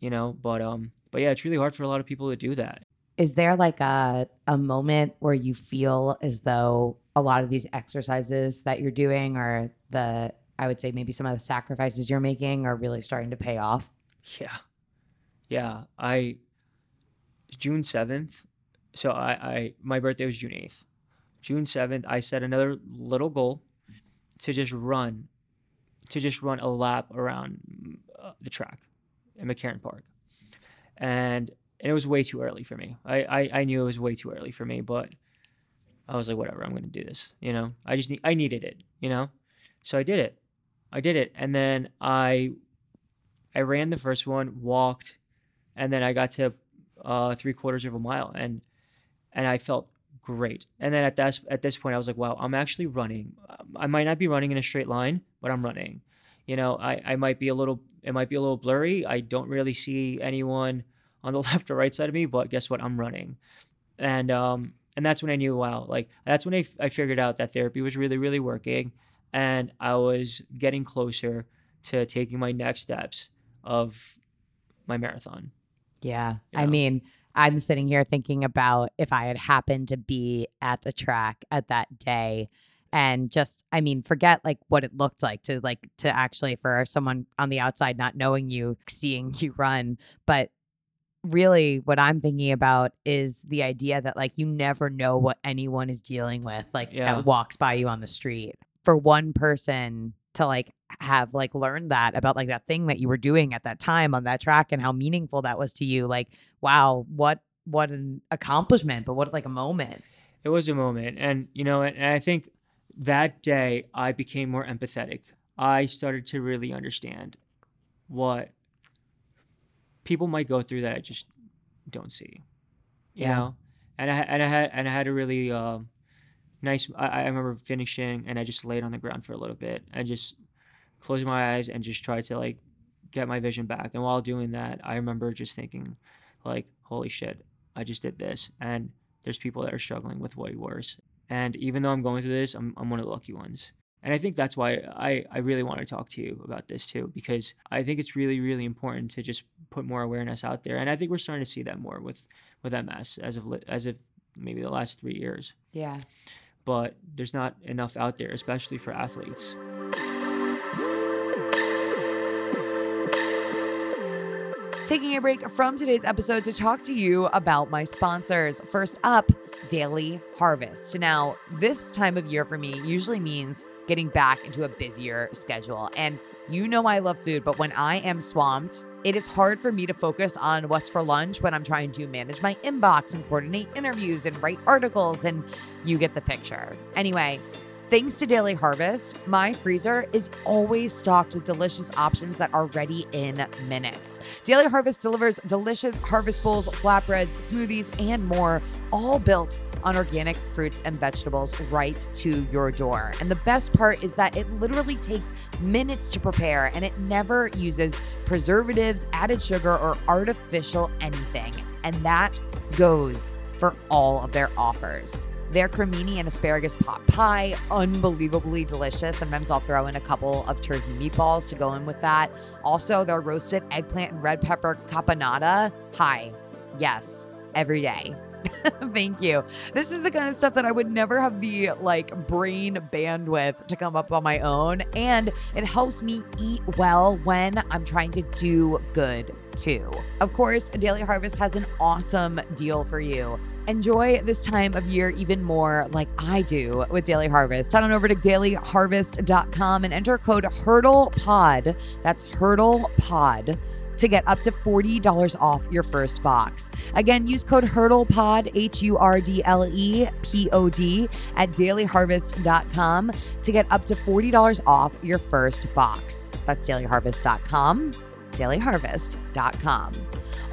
you know, but um, but yeah, it's really hard for a lot of people to do that. Is there like a, a moment where you feel as though a lot of these exercises that you're doing or the, I would say maybe some of the sacrifices you're making are really starting to pay off? Yeah. Yeah. I June seventh. So I, I my birthday was June eighth. June seventh, I set another little goal to just run, to just run a lap around uh, the track in McCarren Park, and and it was way too early for me. I, I I knew it was way too early for me, but I was like, whatever, I'm gonna do this. You know, I just need I needed it. You know, so I did it. I did it, and then I I ran the first one, walked, and then I got to uh, three quarters of a mile, and and I felt great. And then at this at this point, I was like, wow, I'm actually running. I might not be running in a straight line, but I'm running. You know, I I might be a little it might be a little blurry. I don't really see anyone on the [laughs] left or right side of me, but guess what? I'm running, and um and that's when I knew, wow, like that's when I, I figured out that therapy was really really working, and I was getting closer to taking my next steps of my marathon. Yeah. I mean, I'm sitting here thinking about if I had happened to be at the track at that day and just I mean, forget like what it looked like to like to actually for someone on the outside not knowing you, seeing you run, but really what I'm thinking about is the idea that like you never know what anyone is dealing with like Yeah. that walks by you on the street. For one person to like have like learned that about like that thing that you were doing at that time on that track and how meaningful that was to you. Like, wow, what what an accomplishment, but what like a moment. It was a moment, and you know, and, I think that day I became more empathetic. I started to really understand what people might go through that I just don't see. You Yeah. know, and I and I had and I had a really um, nice. I, I remember finishing, and I just laid on the ground for a little bit, and just closed my eyes and just tried to like get my vision back. And while doing that, I remember just thinking, like, holy shit, I just did this, and there's people that are struggling with way worse. And even though I'm going through this, I'm I'm one of the lucky ones. And I think that's why I, I really want to talk to you about this too, because I think it's really, really important to just put more awareness out there. And I think we're starting to see that more with, with MS as of as of maybe the last three years. Yeah. But there's not enough out there, especially for athletes. Taking a break from today's episode to talk to you about my sponsors. First up, Daily Harvest. Now, this time of year for me usually means getting back into a busier schedule. And you know I love food, but when I am swamped, it is hard for me to focus on what's for lunch when I'm trying to manage my inbox and coordinate interviews and write articles, and you get the picture. Anyway, Thanks to Daily Harvest, my freezer is always stocked with delicious options that are ready in minutes. Daily Harvest delivers delicious harvest bowls, flatbreads, smoothies, and more, all built on organic fruits and vegetables right to your door. And the best part is that it literally takes minutes to prepare and it never uses preservatives, added sugar, or artificial anything. And that goes for all of their offers. Their cremini and asparagus pot pie, unbelievably delicious. Sometimes I'll throw in a couple of turkey meatballs to go in with that. Also, their roasted eggplant and red pepper caponata. Hi, yes, every day. [laughs] Thank you. This is the kind of stuff that I would never have the like brain bandwidth to come up on my own. And it helps me eat well when I'm trying to do good too. Of course, Daily Harvest has an awesome deal for you. Enjoy this time of year even more like I do with Daily Harvest. Head on over to dailyharvest.com and enter code HURDLEPOD. That's HURDLEPOD to get up to $40 off your first box. Again, use code HURDLEPOD, H U R D L E P O D, at dailyharvest.com to get up to $40 off your first box. That's dailyharvest.com, dailyharvest.com.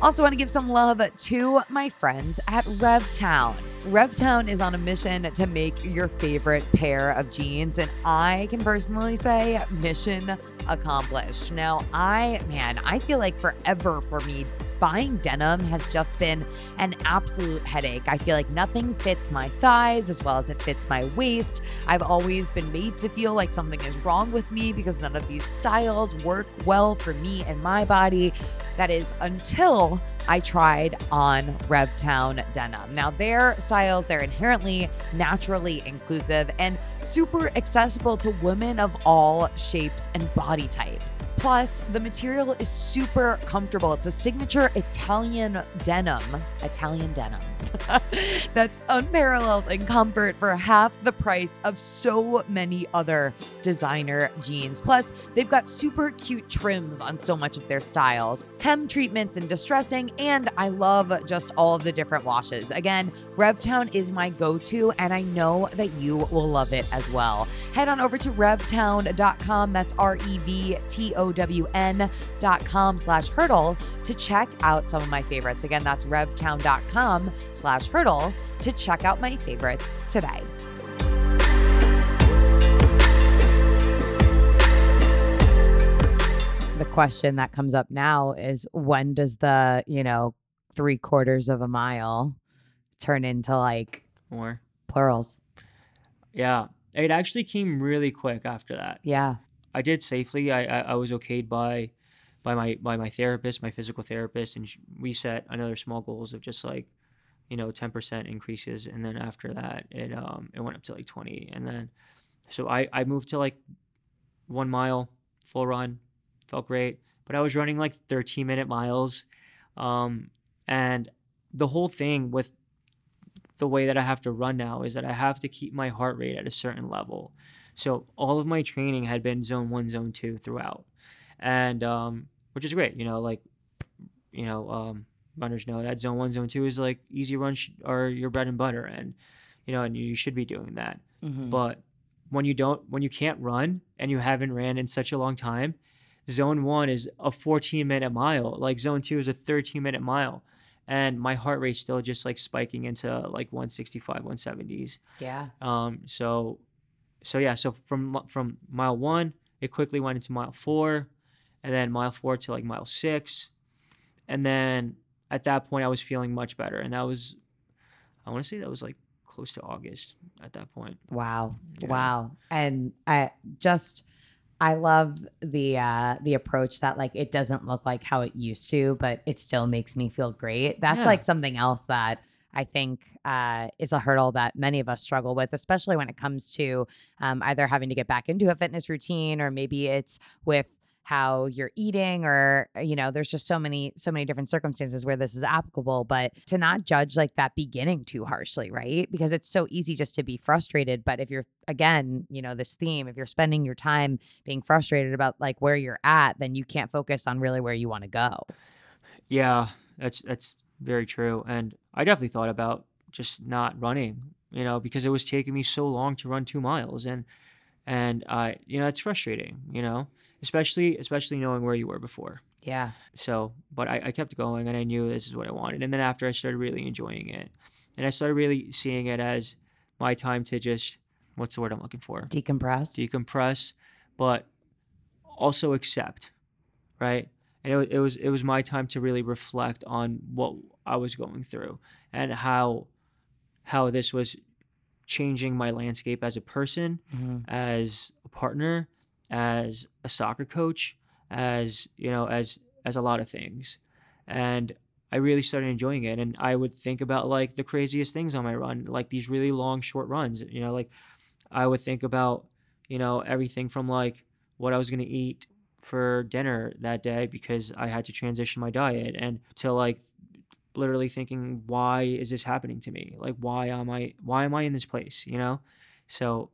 Also, want to give some love to my friends at RevTown. RevTown is on a mission to make your favorite pair of jeans, and I can personally say, mission accomplished. Now, I, man, I feel like forever for me, buying denim has just been an absolute headache. I feel like nothing fits my thighs as well as it fits my waist. I've always been made to feel like something is wrong with me because none of these styles work well for me and my body. That is until I tried on RevTown denim. Now, their styles, they're inherently naturally inclusive and super accessible to women of all shapes and body types. Plus, the material is super comfortable. It's a signature Italian denim, Italian denim. [laughs] That's unparalleled in comfort for half the price of so many other designer jeans. Plus, they've got super cute trims on so much of their styles, hem treatments and distressing, and I love just all of the different washes. Again, RevTown is my go to, and I know that you will love it as well. Head on over to revtown.com, that's R E V T O W N.com slash hurdle to check out some of my favorites. Again, that's revtown.com slash hurdle to check out my favorites today. The question that comes up now is when does the, you know, three quarters of a mile turn into like Or plurals? yeah, it actually came really quick after that. Yeah. I did safely. I I, I was okayed by by my by my therapist, my physical therapist, and we set another small goals of just like you know 10% increases, and then after that it um it went up to like 20, and then so I I moved to like one mile full run, felt great, but I was running like 13 minute miles, um and the whole thing with the way that I have to run now is that I have to keep my heart rate at a certain level So all of my training had been zone one, zone two throughout, and um, which is great. You know, like you know, um, runners know that zone one, zone two is like easy runs sh- are your bread and butter, and you know, and you should be doing that. Mhm. But when you don't, when you can't run and you haven't ran in such a long time, zone one is a 14 minute mile. Like zone two is a 13 minute mile. And my heart rate's still just like spiking into like 165, 170s. yeah. Um, so, so yeah, so from from mile one, it quickly went into mile four, and then mile four to like mile six, and then at that point I was feeling much better, and that was, I want to say that was like close to August at that point. Wow. Yeah. Wow. And I just I love the uh the approach that like it doesn't look like how it used to, but it still makes me feel great. That's Yeah. like something else that I think uh, is a hurdle that many of us struggle with, especially when it comes to um, either having to get back into a fitness routine or maybe it's with how you're eating or uh, you know there's just so many so many different circumstances where this is applicable but to not judge like that beginning too harshly right because it's so easy just to be frustrated but if you're again you know this theme if you're spending your time being frustrated about like where you're at then you can't focus on really where you want to go Yeah, that's that's very true. And I definitely thought about just not running, you know, because it was taking me so long to run two miles, and and I, you know, it's frustrating, you know, especially especially knowing where you were before. yeah So, but I, I kept going, and I knew this is what I wanted. And then after, I started really enjoying it, and I started really seeing it as my time to just what's the word I'm looking for? decompress decompress, but also accept, right? And it, it was it was my time to really reflect on what I was going through and how how this was changing my landscape as a person, Mhm. as a partner, as a soccer coach, as you know, as as a lot of things, and I really started enjoying it. And I would think about like the craziest things on my run, like these really long short runs. You know, like I would think about you know everything from like what I was gonna eat for dinner that day because I had to transition my diet, and to like literally thinking why is this happening to me like why am i why am i in this place you know so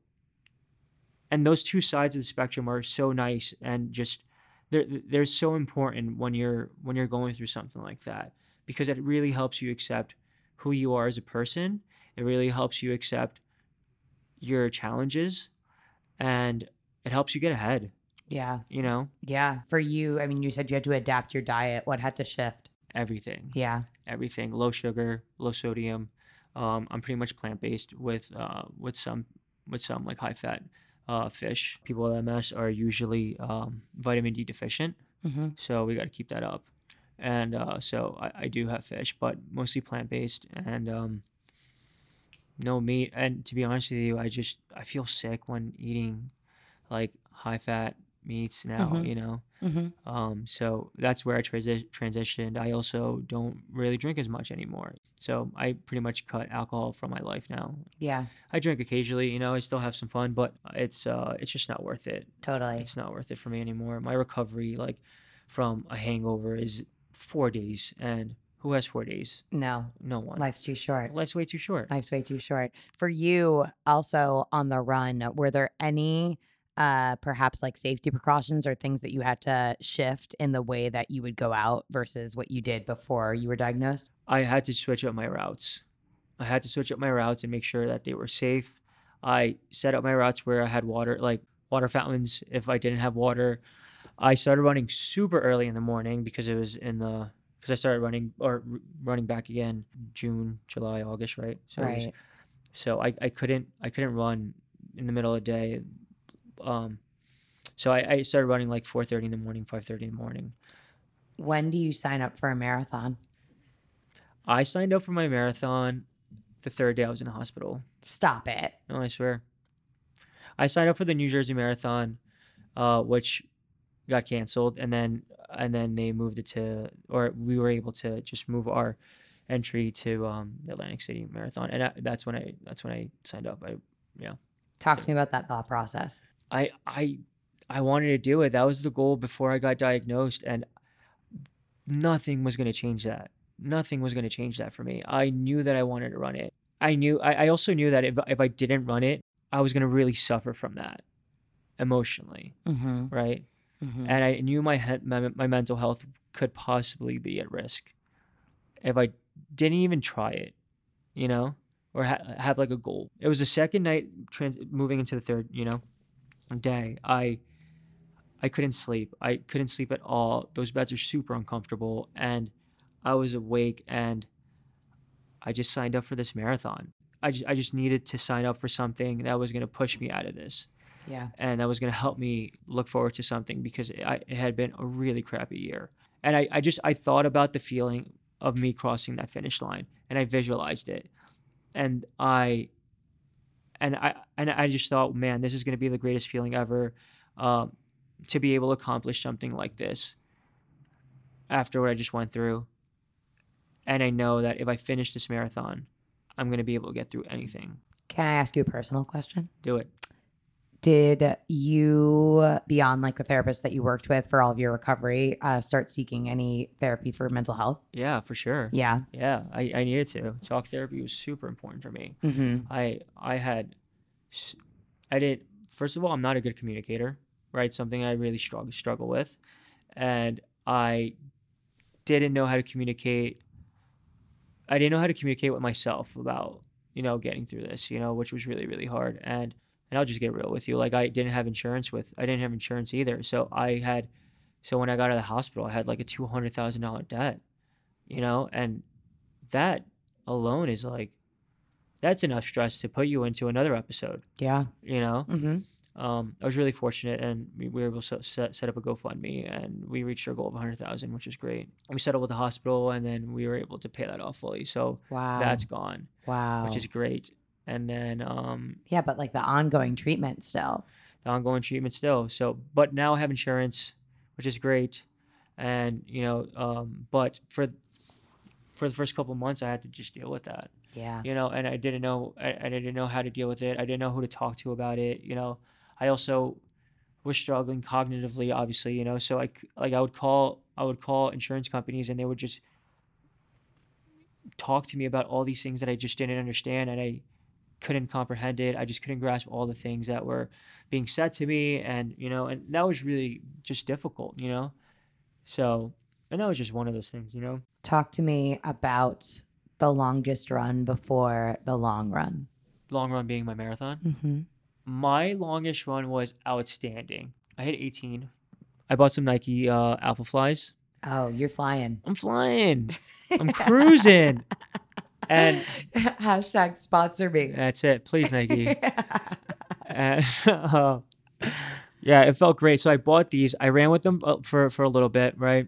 and those two sides of the spectrum are so nice and just they're they're so important when you're when you're going through something like that because it really helps you accept who you are as a person. It really helps you accept your challenges and it helps you get ahead yeah. you know? Yeah. For you i mean you said you had to adapt your diet. What had to shift? Everything. Yeah. Everything. Low sugar low sodium. Um, i'm pretty much plant-based with uh, with some with some like high fat uh, fish. People with ms are usually um, vitamin d deficient. Hmm so we got to keep that up. And uh, so I, I do have fish but mostly plant-based and um, no meat. And to be honest with you i just i feel sick when eating like high fat meats now Mhm. you know? Hmm um, so that's where I transi- transitioned. I also don't really drink as much anymore. So I pretty much cut alcohol from my life now. yeah I drink occasionally, you know, I still have some fun, but it's uh it's just not worth it. totally It's not worth it for me anymore. My recovery like from a hangover is 4 days and who has 4 days? no No one. life's too short Life's way too short. Life's way too short. For you, also on the run, were there any uh perhaps like safety precautions or things that you had to shift in the way that you would go out versus what you did before you were diagnosed? I had to switch up my routes. I had to switch up my routes and make sure that they were safe. I set up my routes where I had water, like water fountains. If I didn't have water, I started running super early in the morning because it was in the because I started running or running back again June, July, August, right? So it was- right. so I, I couldn't I couldn't run in the middle of the day. Um, so I, I started running like four thirty in the morning, five thirty in the morning. When do you sign up for a marathon? I signed up for my marathon the third day I was in the hospital. Stop it. No, I swear. I signed up for the New Jersey Marathon, uh, which got canceled, and then and then they moved it to, or we were able to just move our entry to um, the Atlantic City Marathon, and I, that's when I that's when I signed up. I yeah. Talk to me about that thought process. I I I wanted to do it. That was the goal before I got diagnosed, and nothing was going to change that. Nothing was going to change that for me. I knew that I wanted to run it. I knew. I, I also knew that if if I didn't run it, I was gonna really suffer from that emotionally, Mm-hmm. right? Mm-hmm. And I knew my he- my, my mental health could possibly be at risk if I didn't even try it, you know, or ha- have like a goal. It was the second night trans- moving into the third, you know, day. I I couldn't sleep. I couldn't sleep at all. Those beds are super uncomfortable, and I was awake, and I just signed up for this marathon. I just, I just needed to sign up for something that was going to push me out of this Yeah. and that was going to help me look forward to something because it, I, it had been a really crappy year. And I, I just I thought about the feeling of me crossing that finish line, and I visualized it, and I and I and I just thought, man, this is going to be the greatest feeling ever, um, to be able to accomplish something like this after what I just went through. And I know that if I finish this marathon, I'm going to be able to get through anything. Can I ask you a personal question? Do it. Did you, beyond like the therapist that you worked with for all of your recovery, uh, start seeking any therapy for mental health? Yeah, for sure. Yeah. Yeah, I, I needed to. Talk therapy was super important for me. Mm-hmm. I I had, I did. First of all, I'm not a good communicator, right? Something I really struggle struggle with, and I didn't know how to communicate. I didn't know how to communicate with myself about you know getting through this, you know, which was really really hard. And and I'll just get real with you. Like I didn't have insurance with. I didn't have insurance either. So I had. So when I got out of the hospital, I had like a two hundred thousand dollar debt, you know, and that alone is like that's enough stress to put you into another episode Yeah. you know Mm-hmm. Um, i was really fortunate and we we were able to set, set up a gofundme and we reached our goal of 100000 which was great we settled with the hospital and then we were able to pay that off fully so Wow. that's gone wow. which is great and then um, yeah, but like the ongoing treatment still. the ongoing treatment still so but now i have insurance which is great and you know um, but for for the first couple months i had to just deal with that Yeah. you know, and I didn't know, I, I didn't know how to deal with it. I didn't know who to talk to about it. You know, I also was struggling cognitively, obviously, you know, so I, like, I would call, I would call insurance companies and they would just talk to me about all these things that I just didn't understand and I couldn't comprehend it. I just couldn't grasp all the things that were being said to me. And, you know, and that was really just difficult, you know? So, and that was just one of those things, you know? Talk to me about the longest run before the long run. Long run being my marathon. Mm-hmm. My longest run was outstanding. I hit 18. I bought some Nike uh, Alphaflys. Oh, you're flying. I'm flying. [laughs] I'm cruising. And [laughs] Hashtag sponsor me. that's it. Please, Nike. [laughs] And, uh, yeah, it felt great. So I bought these. I ran with them uh, for, for a little bit, right?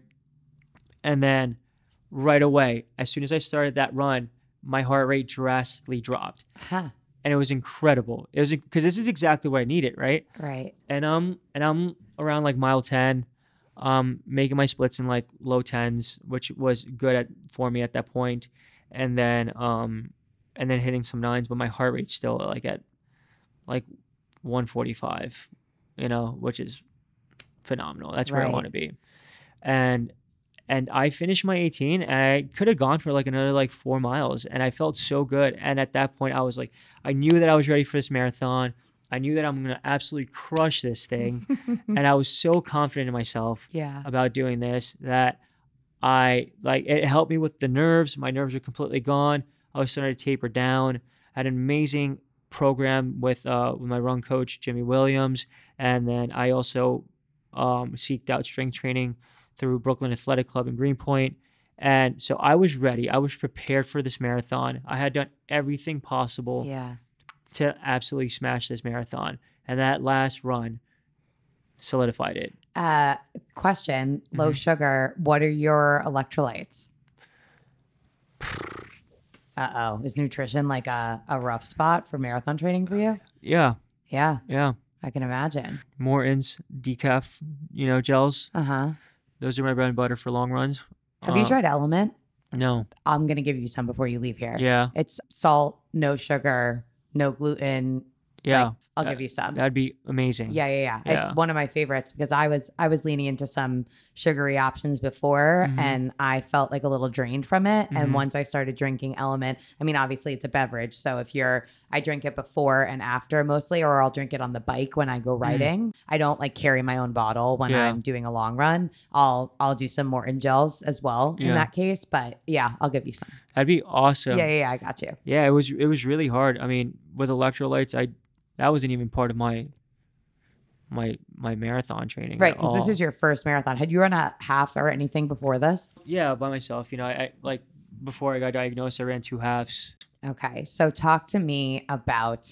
And then right away, as soon as I started that run, my heart rate drastically dropped. huh. And it was incredible. It was because this is exactly what I needed, right? Right. and um and I'm around like mile 10 um making my splits in like low 10s which was good at for me at that point and then um and then hitting some nines but my heart rate's still like at like 145 you know which is phenomenal that's where I want to be and and I finished my 18 and I could have gone for like another like 4 miles and I felt so good and at that point I was like I knew that I was ready for this marathon I knew that I'm going to absolutely crush this thing. [laughs] and I was so confident in myself Yeah. about doing this that I like it helped me with the nerves. My nerves were completely gone. I was starting to taper down. I had an amazing program with uh, with my run coach Jimmy Williams, and then I also um, seeked out strength training through Brooklyn Athletic Club in Greenpoint. And so I was ready. I was prepared for this marathon. I had done everything possible Yeah. to absolutely smash this marathon. And that last run solidified it. Uh, question: Mm-hmm. Low sugar. What are your electrolytes? Uh oh. Is nutrition like a, a rough spot for marathon training for you? Yeah, Yeah, yeah. I can imagine. Maurtens, decaf, you know, gels. Uh huh. Those are my bread and butter for long runs. Have you Uh, tried LMNT? No. I'm gonna give you some before you leave here. Yeah. It's salt, no sugar, no gluten, Yeah. Like, I'll that- give you some. That'd be amazing. Yeah, yeah, yeah, Yeah. It's one of my favorites because I was I was leaning into some sugary options before Mhm. and I felt like a little drained from it. Mhm. And once I started drinking LMNT, I mean obviously it's a beverage. So if you're I drink it before and after mostly or I'll drink it on the bike when I go riding. I don't like carry my own bottle when Mm. Yeah. I'm doing a long run. I'll I'll do some Maurten gels as well in that case. But yeah, I'll give you some. That'd be awesome. yeah, yeah, yeah, I got you. Yeah, it was it was really hard. I mean, with electrolytes, I that wasn't even part of my my my marathon training. Right, because this is your first marathon. Had you run a half or anything before this? yeah by myself. You know, I, I like before I got diagnosed, I ran two halves. Okay. So talk to me about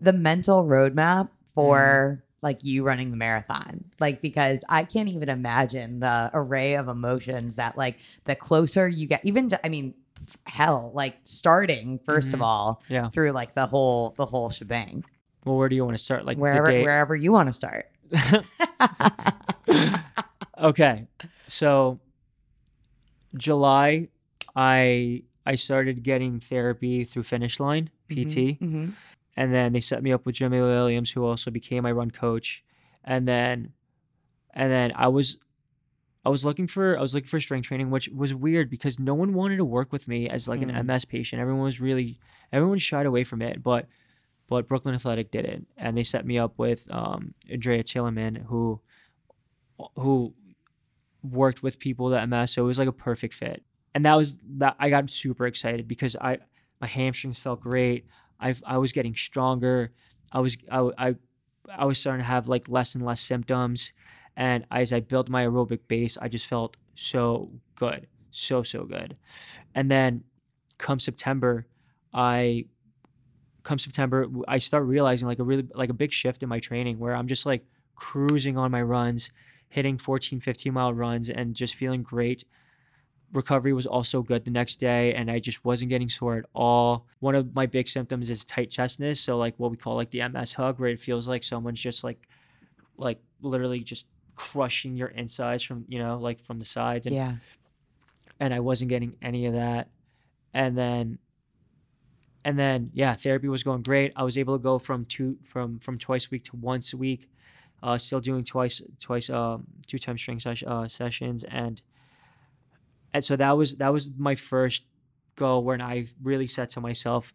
the mental roadmap for like you running the marathon. Like because I can't even imagine the array of emotions that like the closer you get even ju- I mean hell like starting 1st of Mhm. all Yeah. through like the whole the whole shebang. Well, where do you want to start? Like wherever wherever you want to start. [laughs] okay, so July, I I started getting therapy through Finish Line PT. Mhm. and then they set me up with Jimmy Williams, who also became my run coach, and then, and then I was, I was looking for I was looking for strength training, which was weird because no one wanted to work with me as like Mm. an MS patient. Everyone was really, everyone shied away from it, but, but Brooklyn Athletic did it, and they set me up with um, Andrea Tillerman, who, who worked with people that MS, so it was like a perfect fit, and that was that I got super excited because I my hamstrings felt great. I I was getting stronger. I was I, I I was starting to have like less and less symptoms, and as I built my aerobic base, I just felt so good, so so good. And then, come September, I come September I start realizing like a really like a big shift in my training where I'm just like cruising on my runs, hitting 14, 15 mile runs, and just feeling great. Recovery was also good the next day and i just wasn't getting sore at all. One of my big symptoms is tight chestness so like what we call like the ms hug where it feels like someone's just like like literally just crushing your insides from you know like from the sides and, Yeah. and i wasn't getting any of that. And then and then yeah therapy was going great. I was able to go from two from from twice a week to once a week uh still doing twice twice um two times strength sesh, uh, sessions. And and so that was that was my first go when i really said to myself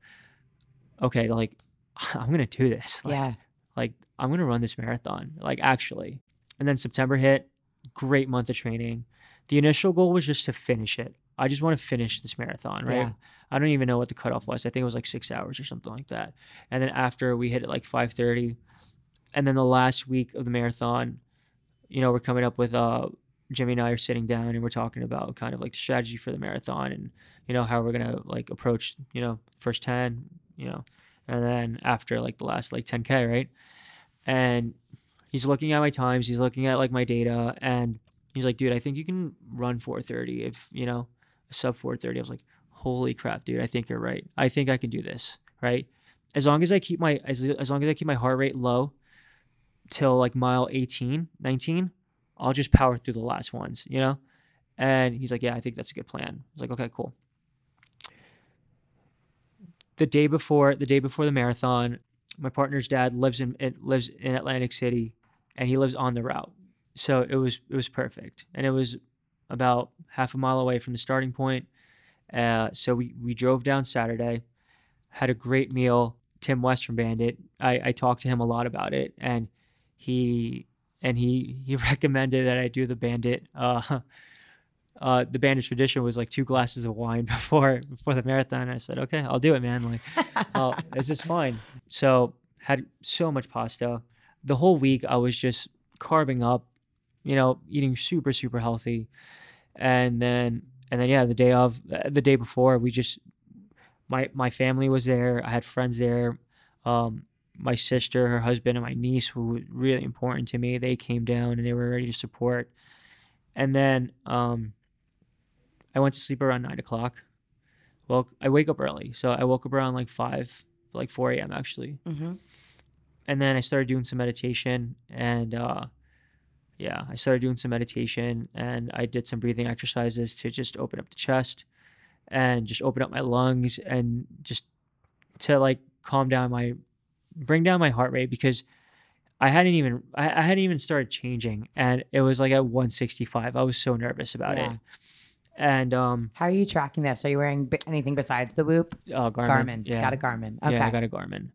okay like [laughs] i'm gonna do this. [laughs] Like, yeah. like i'm gonna run this marathon like actually. And then september hit. Great month of training. The initial goal was just to finish it i just want to finish this marathon right? Yeah. i don't even know what the cutoff was. I think it was like six hours or something like that. And then after we hit it like 5.30 and then the last week of the marathon you know we're coming up with uh jimmy and i are sitting down and we're talking about kind of like the strategy for the marathon and you know how we're gonna like approach you know first 10 you know and then after like the last like 10k right? And he's looking at my times he's looking at like my data and he's like dude i think you can run 430 if you know sub 430 i was like holy crap dude i think you're right. I think i can do this right? As long as i keep my as, as long as i keep my heart rate low till like mile 18 19 i'll just power through the last ones you know? And he's like yeah i think that's a good plan. I was like okay cool. The day before the day before the marathon my partner's dad lives in lives in atlantic city and he lives on the route. So it was it was perfect. And it was about half a mile away from the starting point uh, so we we drove down saturday had a great meal tim west from bandit i i talked to him a lot about it and he and he he [laughs] recommended that i do the bandit uh [laughs] uh, the bandit tradition was like two glasses of wine [laughs] before before the marathon. I said, okay, I'll do it, man. Like, oh, this is fine. So had so much pasta. The whole week I was just carbing up, you know, eating super super healthy, and then and then yeah, the day of the day before we just my my family was there. I had friends there. Um, my sister, her husband, and my niece, who were really important to me, they came down and they were ready to support. And then um, I went to sleep around nine o'clock. Well, I wake up early, so I woke up around like five, like four a.m. actually, Mm-hmm. and then I started doing some meditation, and uh, yeah, I started doing some meditation, and I did some breathing exercises to just open up the chest, and just open up my lungs, and just to like calm down my bring down my heart rate because I hadn't even I, I hadn't even started changing and it was like at 165. I was so nervous about Yeah. it. And um How are you tracking this? Are you wearing b- anything besides the Whoop? uh, Garmin. Garmin. Yeah. Got a Garmin. Okay. Yeah, I got a Garmin.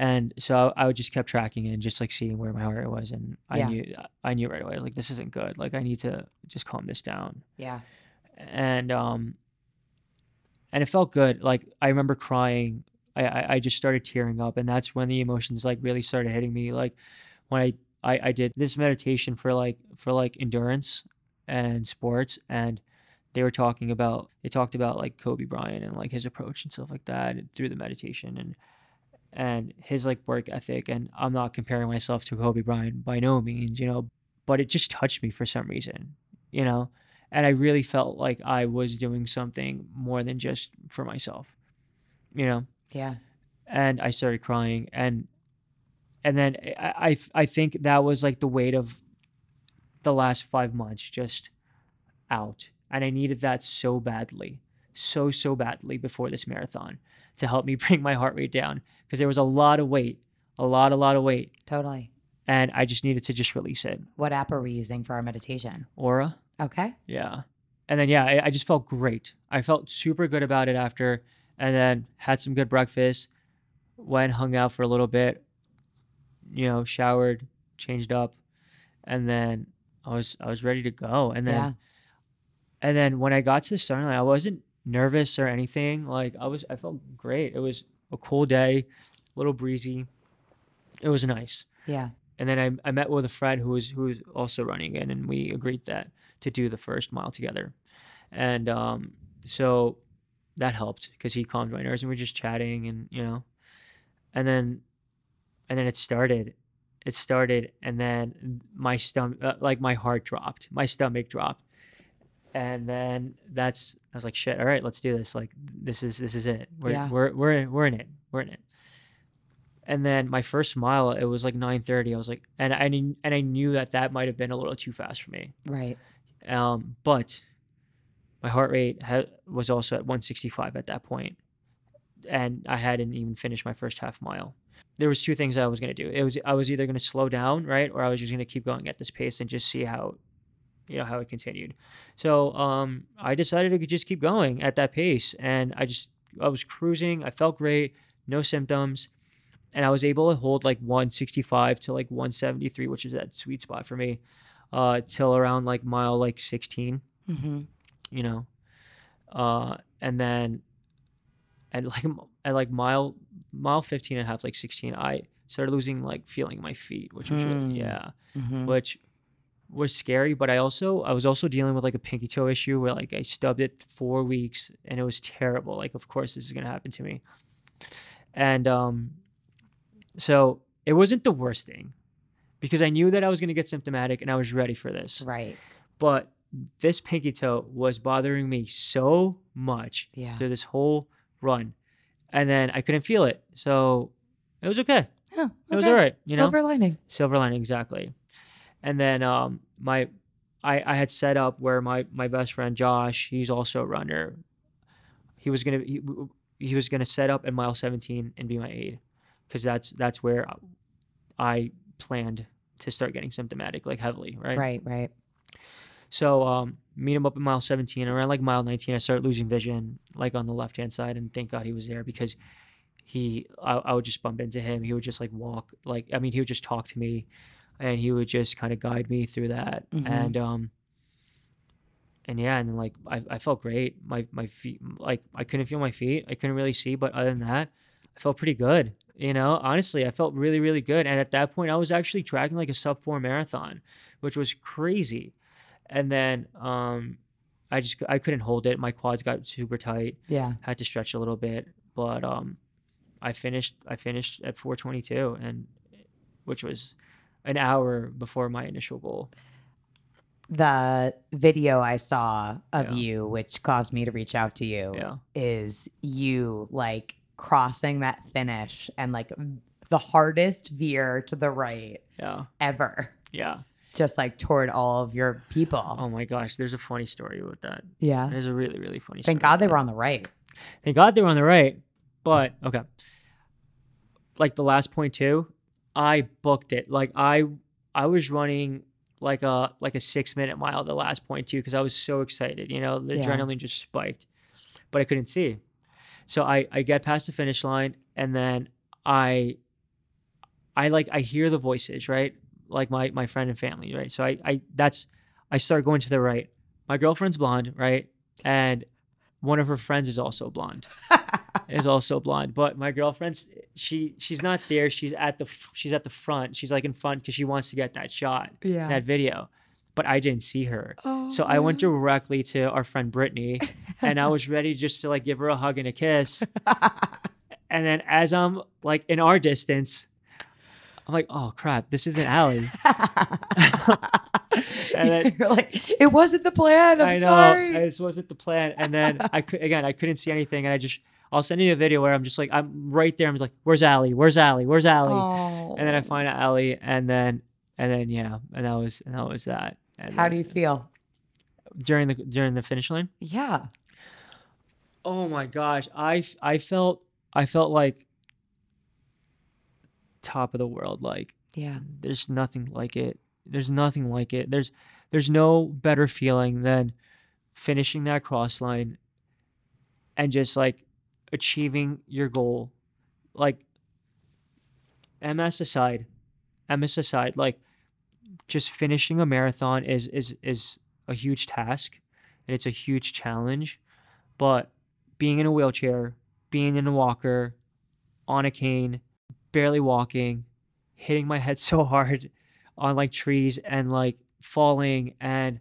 And so I would just kept tracking it and just like seeing where my heart rate was and I Yeah. knew I knew right away like this isn't good. Like I need to just calm this down. yeah. and um and it felt good like i remember crying I, I i just started tearing up and that's when the emotions like really started hitting me like when i i, I did this meditation for like for like endurance and sports and they were talking about they talked about like kobe bryant and like his approach and stuff like that through the meditation and and his like work ethic and i'm not comparing myself to kobe bryant by no means you know but it just touched me for some reason you know and I really felt like I was doing something more than just for myself, you know. Yeah. And I started crying, and and then I I, I think that was like the weight of the last five months just out, and I needed that so badly, so so badly before this marathon to help me [laughs] bring my heart rate down because there was a lot of weight, a lot a lot of weight, Totally. and I just needed to just release it. What app are we using for our meditation? Aura. Okay. Yeah. And then yeah, I, I just felt great. I felt super good about it after, and then had some good breakfast, went hung out for a little bit, you know, showered, changed up, and then I was I was ready to go. And then yeah. and then when I got to the starting line, I wasn't nervous or anything. Like I was I felt great. It was a cool day, a little breezy. It was nice Yeah. and then I, I met with a friend who was who was also running in, and we agreed that to do the first mile together, and um, so that helped because he calmed my nerves, and we were just chatting, and you know, and then and then it started, it started, and then my stomach, uh, like my heart dropped, my stomach dropped, and then that's I was like, shit, all right, let's do this, like this is this is it, we're Yeah. we're we're in, we're in it, we're in it. And then my first mile it was like 9:30 I was like and I knew, and I knew that that might have been a little too fast for me. Right. um but my heart rate ha- was also at 165 at that point. And I hadn't even finished my first half mile. There was two things I was going to do. It was I was either going to slow down right or I was just going to keep going at this pace and just see how you know how it continued so um I decided to just keep going at that pace and I just I was cruising I felt great no symptoms and I was able to hold like 165 to like 173, which is that sweet spot for me, uh, till around like mile like 16, Mm-hmm. you know, uh, and then and like at like mile mile 15 and a half, like 16, I started losing like feeling my feet, which was Hmm. really, yeah, Mm-hmm. which was scary. But I also I was also dealing with like a pinky toe issue where like I stubbed it four weeks and it was terrible. Like of course this is gonna happen to me, and um, so it wasn't the worst thing because I knew that I was gonna get symptomatic and I was ready for this. Right. But this pinky toe was bothering me so much Yeah. through this whole run, and then I couldn't feel it, so it was okay. Oh, It was all right. You know, Silver lining. silver lining exactly and then um my i i had set up where my my best friend josh he's also a runner he was gonna he, he was gonna set up at mile 17 and be my aid, because that's that's where i planned to start getting symptomatic like heavily right Right. Right. so um meet him up at mile 17 around like mile 19 i started losing vision like on the left hand side and thank god he was there because he I, I would just bump into him he would just like walk like i mean he would just talk to me and he would just kind of guide me through that. Mhm. and um and yeah and like I, I felt great. My my feet like i couldn't feel my feet. I couldn't really see but other than that i felt pretty good you know? Honestly i felt really really good. And at that point i was actually tracking like a sub four marathon which was crazy. And then um i just i couldn't hold it. My quads got super tight. Yeah. had to stretch a little bit. But um i finished i finished at 422 and which was an hour before my initial goal The video I saw of Yeah. you, which caused me to reach out to you, yeah is you like crossing that finish and like the hardest veer to the right yeah ever, yeah just like toward all of your people. oh my gosh there's a funny story with that yeah. there's a really really funny Thank God they that. were on the right. Thank God they were on the right. But okay. like the last point two, I booked it. Like I I was running like a like a six minute mile the last point two because I was so excited. You know, the Yeah. adrenaline just spiked, but I couldn't see. So I I get past the finish line and then I I like I hear the voices right, like my my friend and family right. So I I that's I start going to the right. My girlfriend's blonde right, and one of her friends is also blonde [laughs] is also blonde. But my girlfriend's she she's not there. She's at the she's at the front. She's like in front because she wants to get that shot, Yeah. that video. But I didn't see her. Oh, So I went oh. directly to our friend Brittany, and I was ready just to like give her a hug and a kiss. [laughs] and then as I'm like in our distance, I'm like, oh crap, this isn't Allie. [laughs] and then You're like, it wasn't the plan. I'm I know sorry. this wasn't the plan. And then I could again, I couldn't see anything, and I just I'll send you a video where I'm just like I'm right there. I'm just like, where's Allie? Where's Allie? Where's Allie? oh. And then I oh. find Allie, and then and then yeah, and that was and that was that. And How then do you feel? during the during the finish line? Yeah. Oh my gosh, I I felt I felt like top of the world. Like Yeah. there's nothing like it. There's nothing like it. There's there's no better feeling than finishing that cross line and just like achieving your goal. Like MS aside, MS aside, like just finishing a marathon is is is a huge task and it's a huge challenge. But being in a wheelchair, being in a walker, on a cane, barely walking, hitting my head [laughs] so hard on like trees and like falling and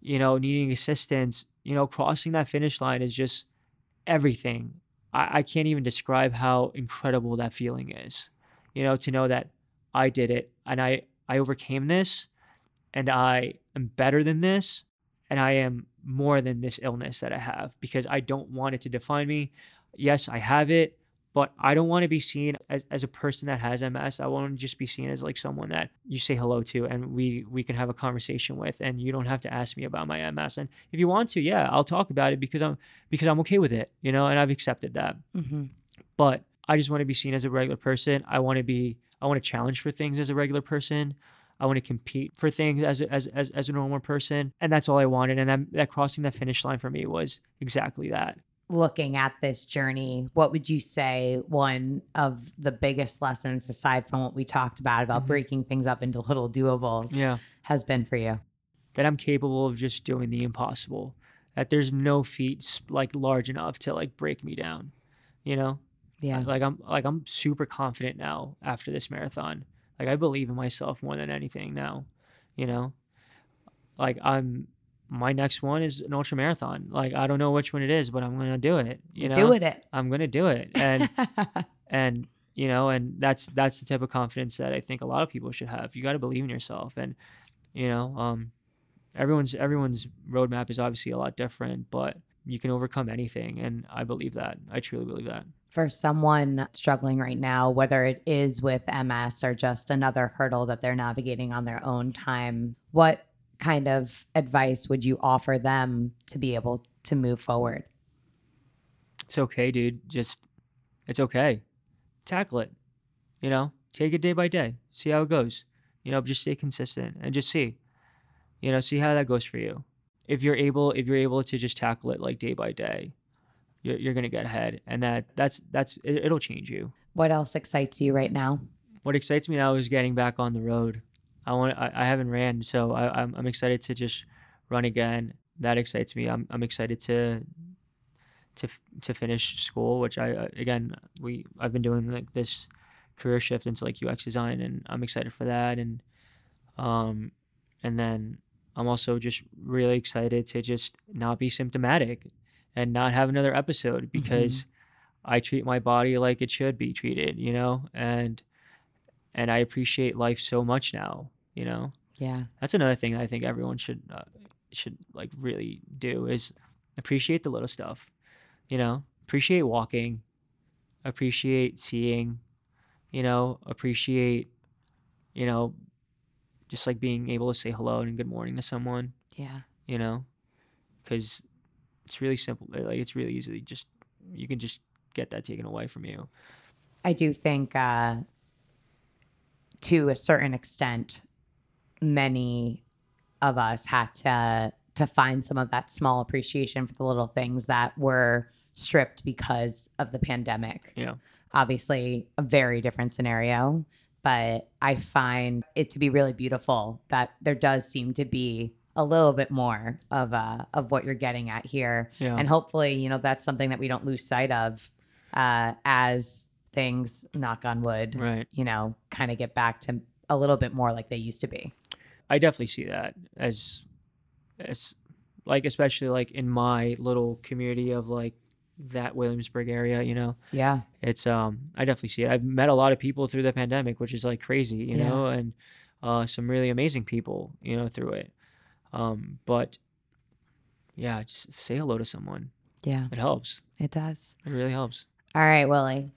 you know needing assistance you know crossing that finish line is just everything I, I can't even describe how incredible that feeling is you know to know that i did it and i i overcame this and i am better than this and i am more than this illness that i have because i don't want it to define me. Yes i have it but I don't want to be seen as, as a person that has MS. I want to just be seen as like someone that you say hello to and we we can have a conversation with and you don't have to ask me about my MS. And if you want to, yeah, I'll talk about it because I'm because I'm okay with it, you know, and I've accepted that. Mm-hmm. But I just want to be seen as a regular person. I want to be I want to challenge for things as a regular person. I want to compete for things as a, as, as as a normal person, and that's all I wanted. And that, that crossing that finish line for me was exactly that. Looking at this journey, what would you say one of the biggest lessons, aside from what we talked about, about Mhm. breaking things up into little doables, Yeah. has been for you? that I'm capable of just doing the impossible. That there's no feat like large enough to like break me down. You know, Yeah. like I'm like I'm super confident now after this marathon. Like I believe in myself more than anything now. You know, like I'm my next one is an ultra marathon. Like I don't know which one it is, but I'm gonna do it. You know, Doing it. I'm gonna do it, and [laughs] and you know and that's that's the type of confidence that i think a lot of people should have you got to believe in yourself and you know um everyone's everyone's roadmap is obviously a lot different but you can overcome anything and i believe that i truly believe that for someone struggling right now, whether it is with MS or just another hurdle that they're navigating on their own time, what kind of advice would you offer them to be able to move forward? it's okay dude. Just it's okay. Tackle it you know? Take it day by day. See how it goes. You know just stay consistent and just see you know see how that goes for you. If you're able if you're able to just tackle it like day by day you're, you're gonna get ahead. And that that's that's it, it'll change you. What else excites you right now? what excites me now is getting back on the road i want i, I haven't ran so I, I'm, I'm excited to just run again. That excites me. I'm, I'm excited to to to finish school which i again we i've been doing like this career shift into like ux design and i'm excited for that and um and then i'm also just really excited to just not be symptomatic and not have another episode because i treat my body like it should be treated you know? And and i appreciate life so much now you know Yeah. that's another thing that I think everyone should uh, should like really do is appreciate the little stuff. You know, appreciate walking, appreciate seeing, you know, appreciate, you know, just like being able to say hello and good morning to someone. Yeah. You know, because it's really simple. Like it's really easily just you can just get that taken away from you. I do think uh, to a certain extent, many of us had to to find some of that small appreciation for the little things that were stripped because of the pandemic. Yeah. Obviously, a very different scenario, but I find it to be really beautiful that there does seem to be a little bit more of uh, of what you're getting at here, Yeah. and hopefully, you know, that's something that we don't lose sight of uh, as things, knock on wood, Right. you know, kind of get back to a little bit more like they used to be. I definitely see that as as like especially like in my little community of like that Williamsburg area, you know. Yeah. It's um I definitely see it. I've met a lot of people through the pandemic, which is like crazy, you Yeah. know, and uh some really amazing people, you know, through it. Um but yeah, just say hello to someone. Yeah, It helps. it does. It really helps All right, Willie.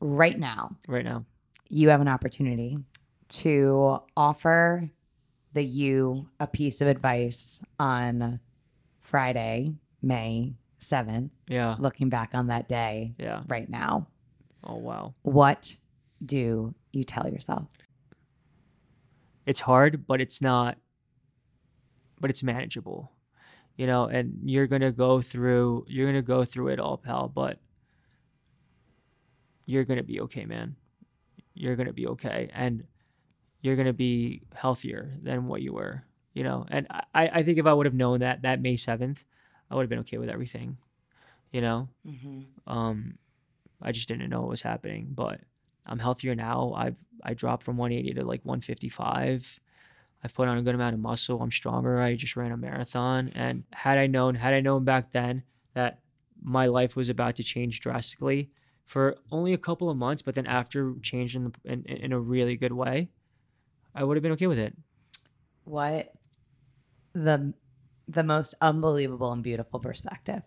Right now, right now. you have an opportunity to offer the you a piece of advice on Friday, May 7th, Yeah. looking back on that day Yeah. right now. Oh wow. What do you tell yourself? it's hard, but it's not, but it's manageable, you know. And you're gonna go through, you're gonna go through it all, pal. But you're gonna be okay, man. You're gonna be okay, and you're gonna be healthier than what you were, you know. And I, I think if I would have known that that May seventh, I would have been okay with everything, you know. Um, I just didn't know what was happening, but I'm healthier now. I've I dropped from 180 to like 155. I've put on a good amount of muscle. I'm stronger. I just ran a marathon, and had I known, had I known back then that my life was about to change drastically for only a couple of months, but then after changed in, the, in, in a really good way, I would have been okay with it. What the the most unbelievable and beautiful perspective.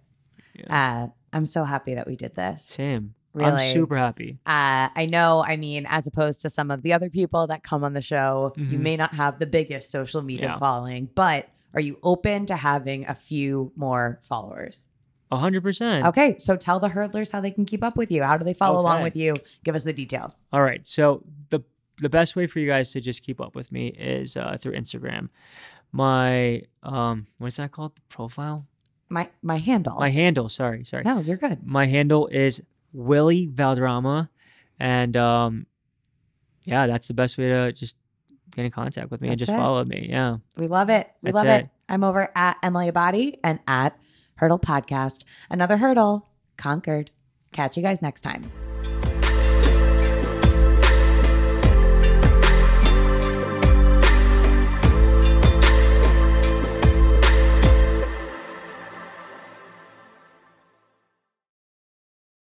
Uh, I'm so happy that we did this. Same. Really? I'm super happy. Uh, I know, I mean, as opposed to some of the other people that come on the show, you Mhm. may not have the biggest social media Yeah. following, but are you open to having a few more followers? A hundred percent. Okay, so tell the hurdlers how they can keep up with you. How do they follow along with you? Give us the details. All right. So the the best way for you guys to just keep up with me is uh, through Instagram. My um, what's that called? Profile. My my handle. My handle. Sorry, sorry. no, you're good. My handle is Willie Valderrama, and um, yeah, that's the best way to just get in contact with me and just it. follow me. Yeah. We love it. We That's love it. it. I'm over at Emily Abbate and at Hurdle Podcast. Another hurdle conquered. Catch you guys next time.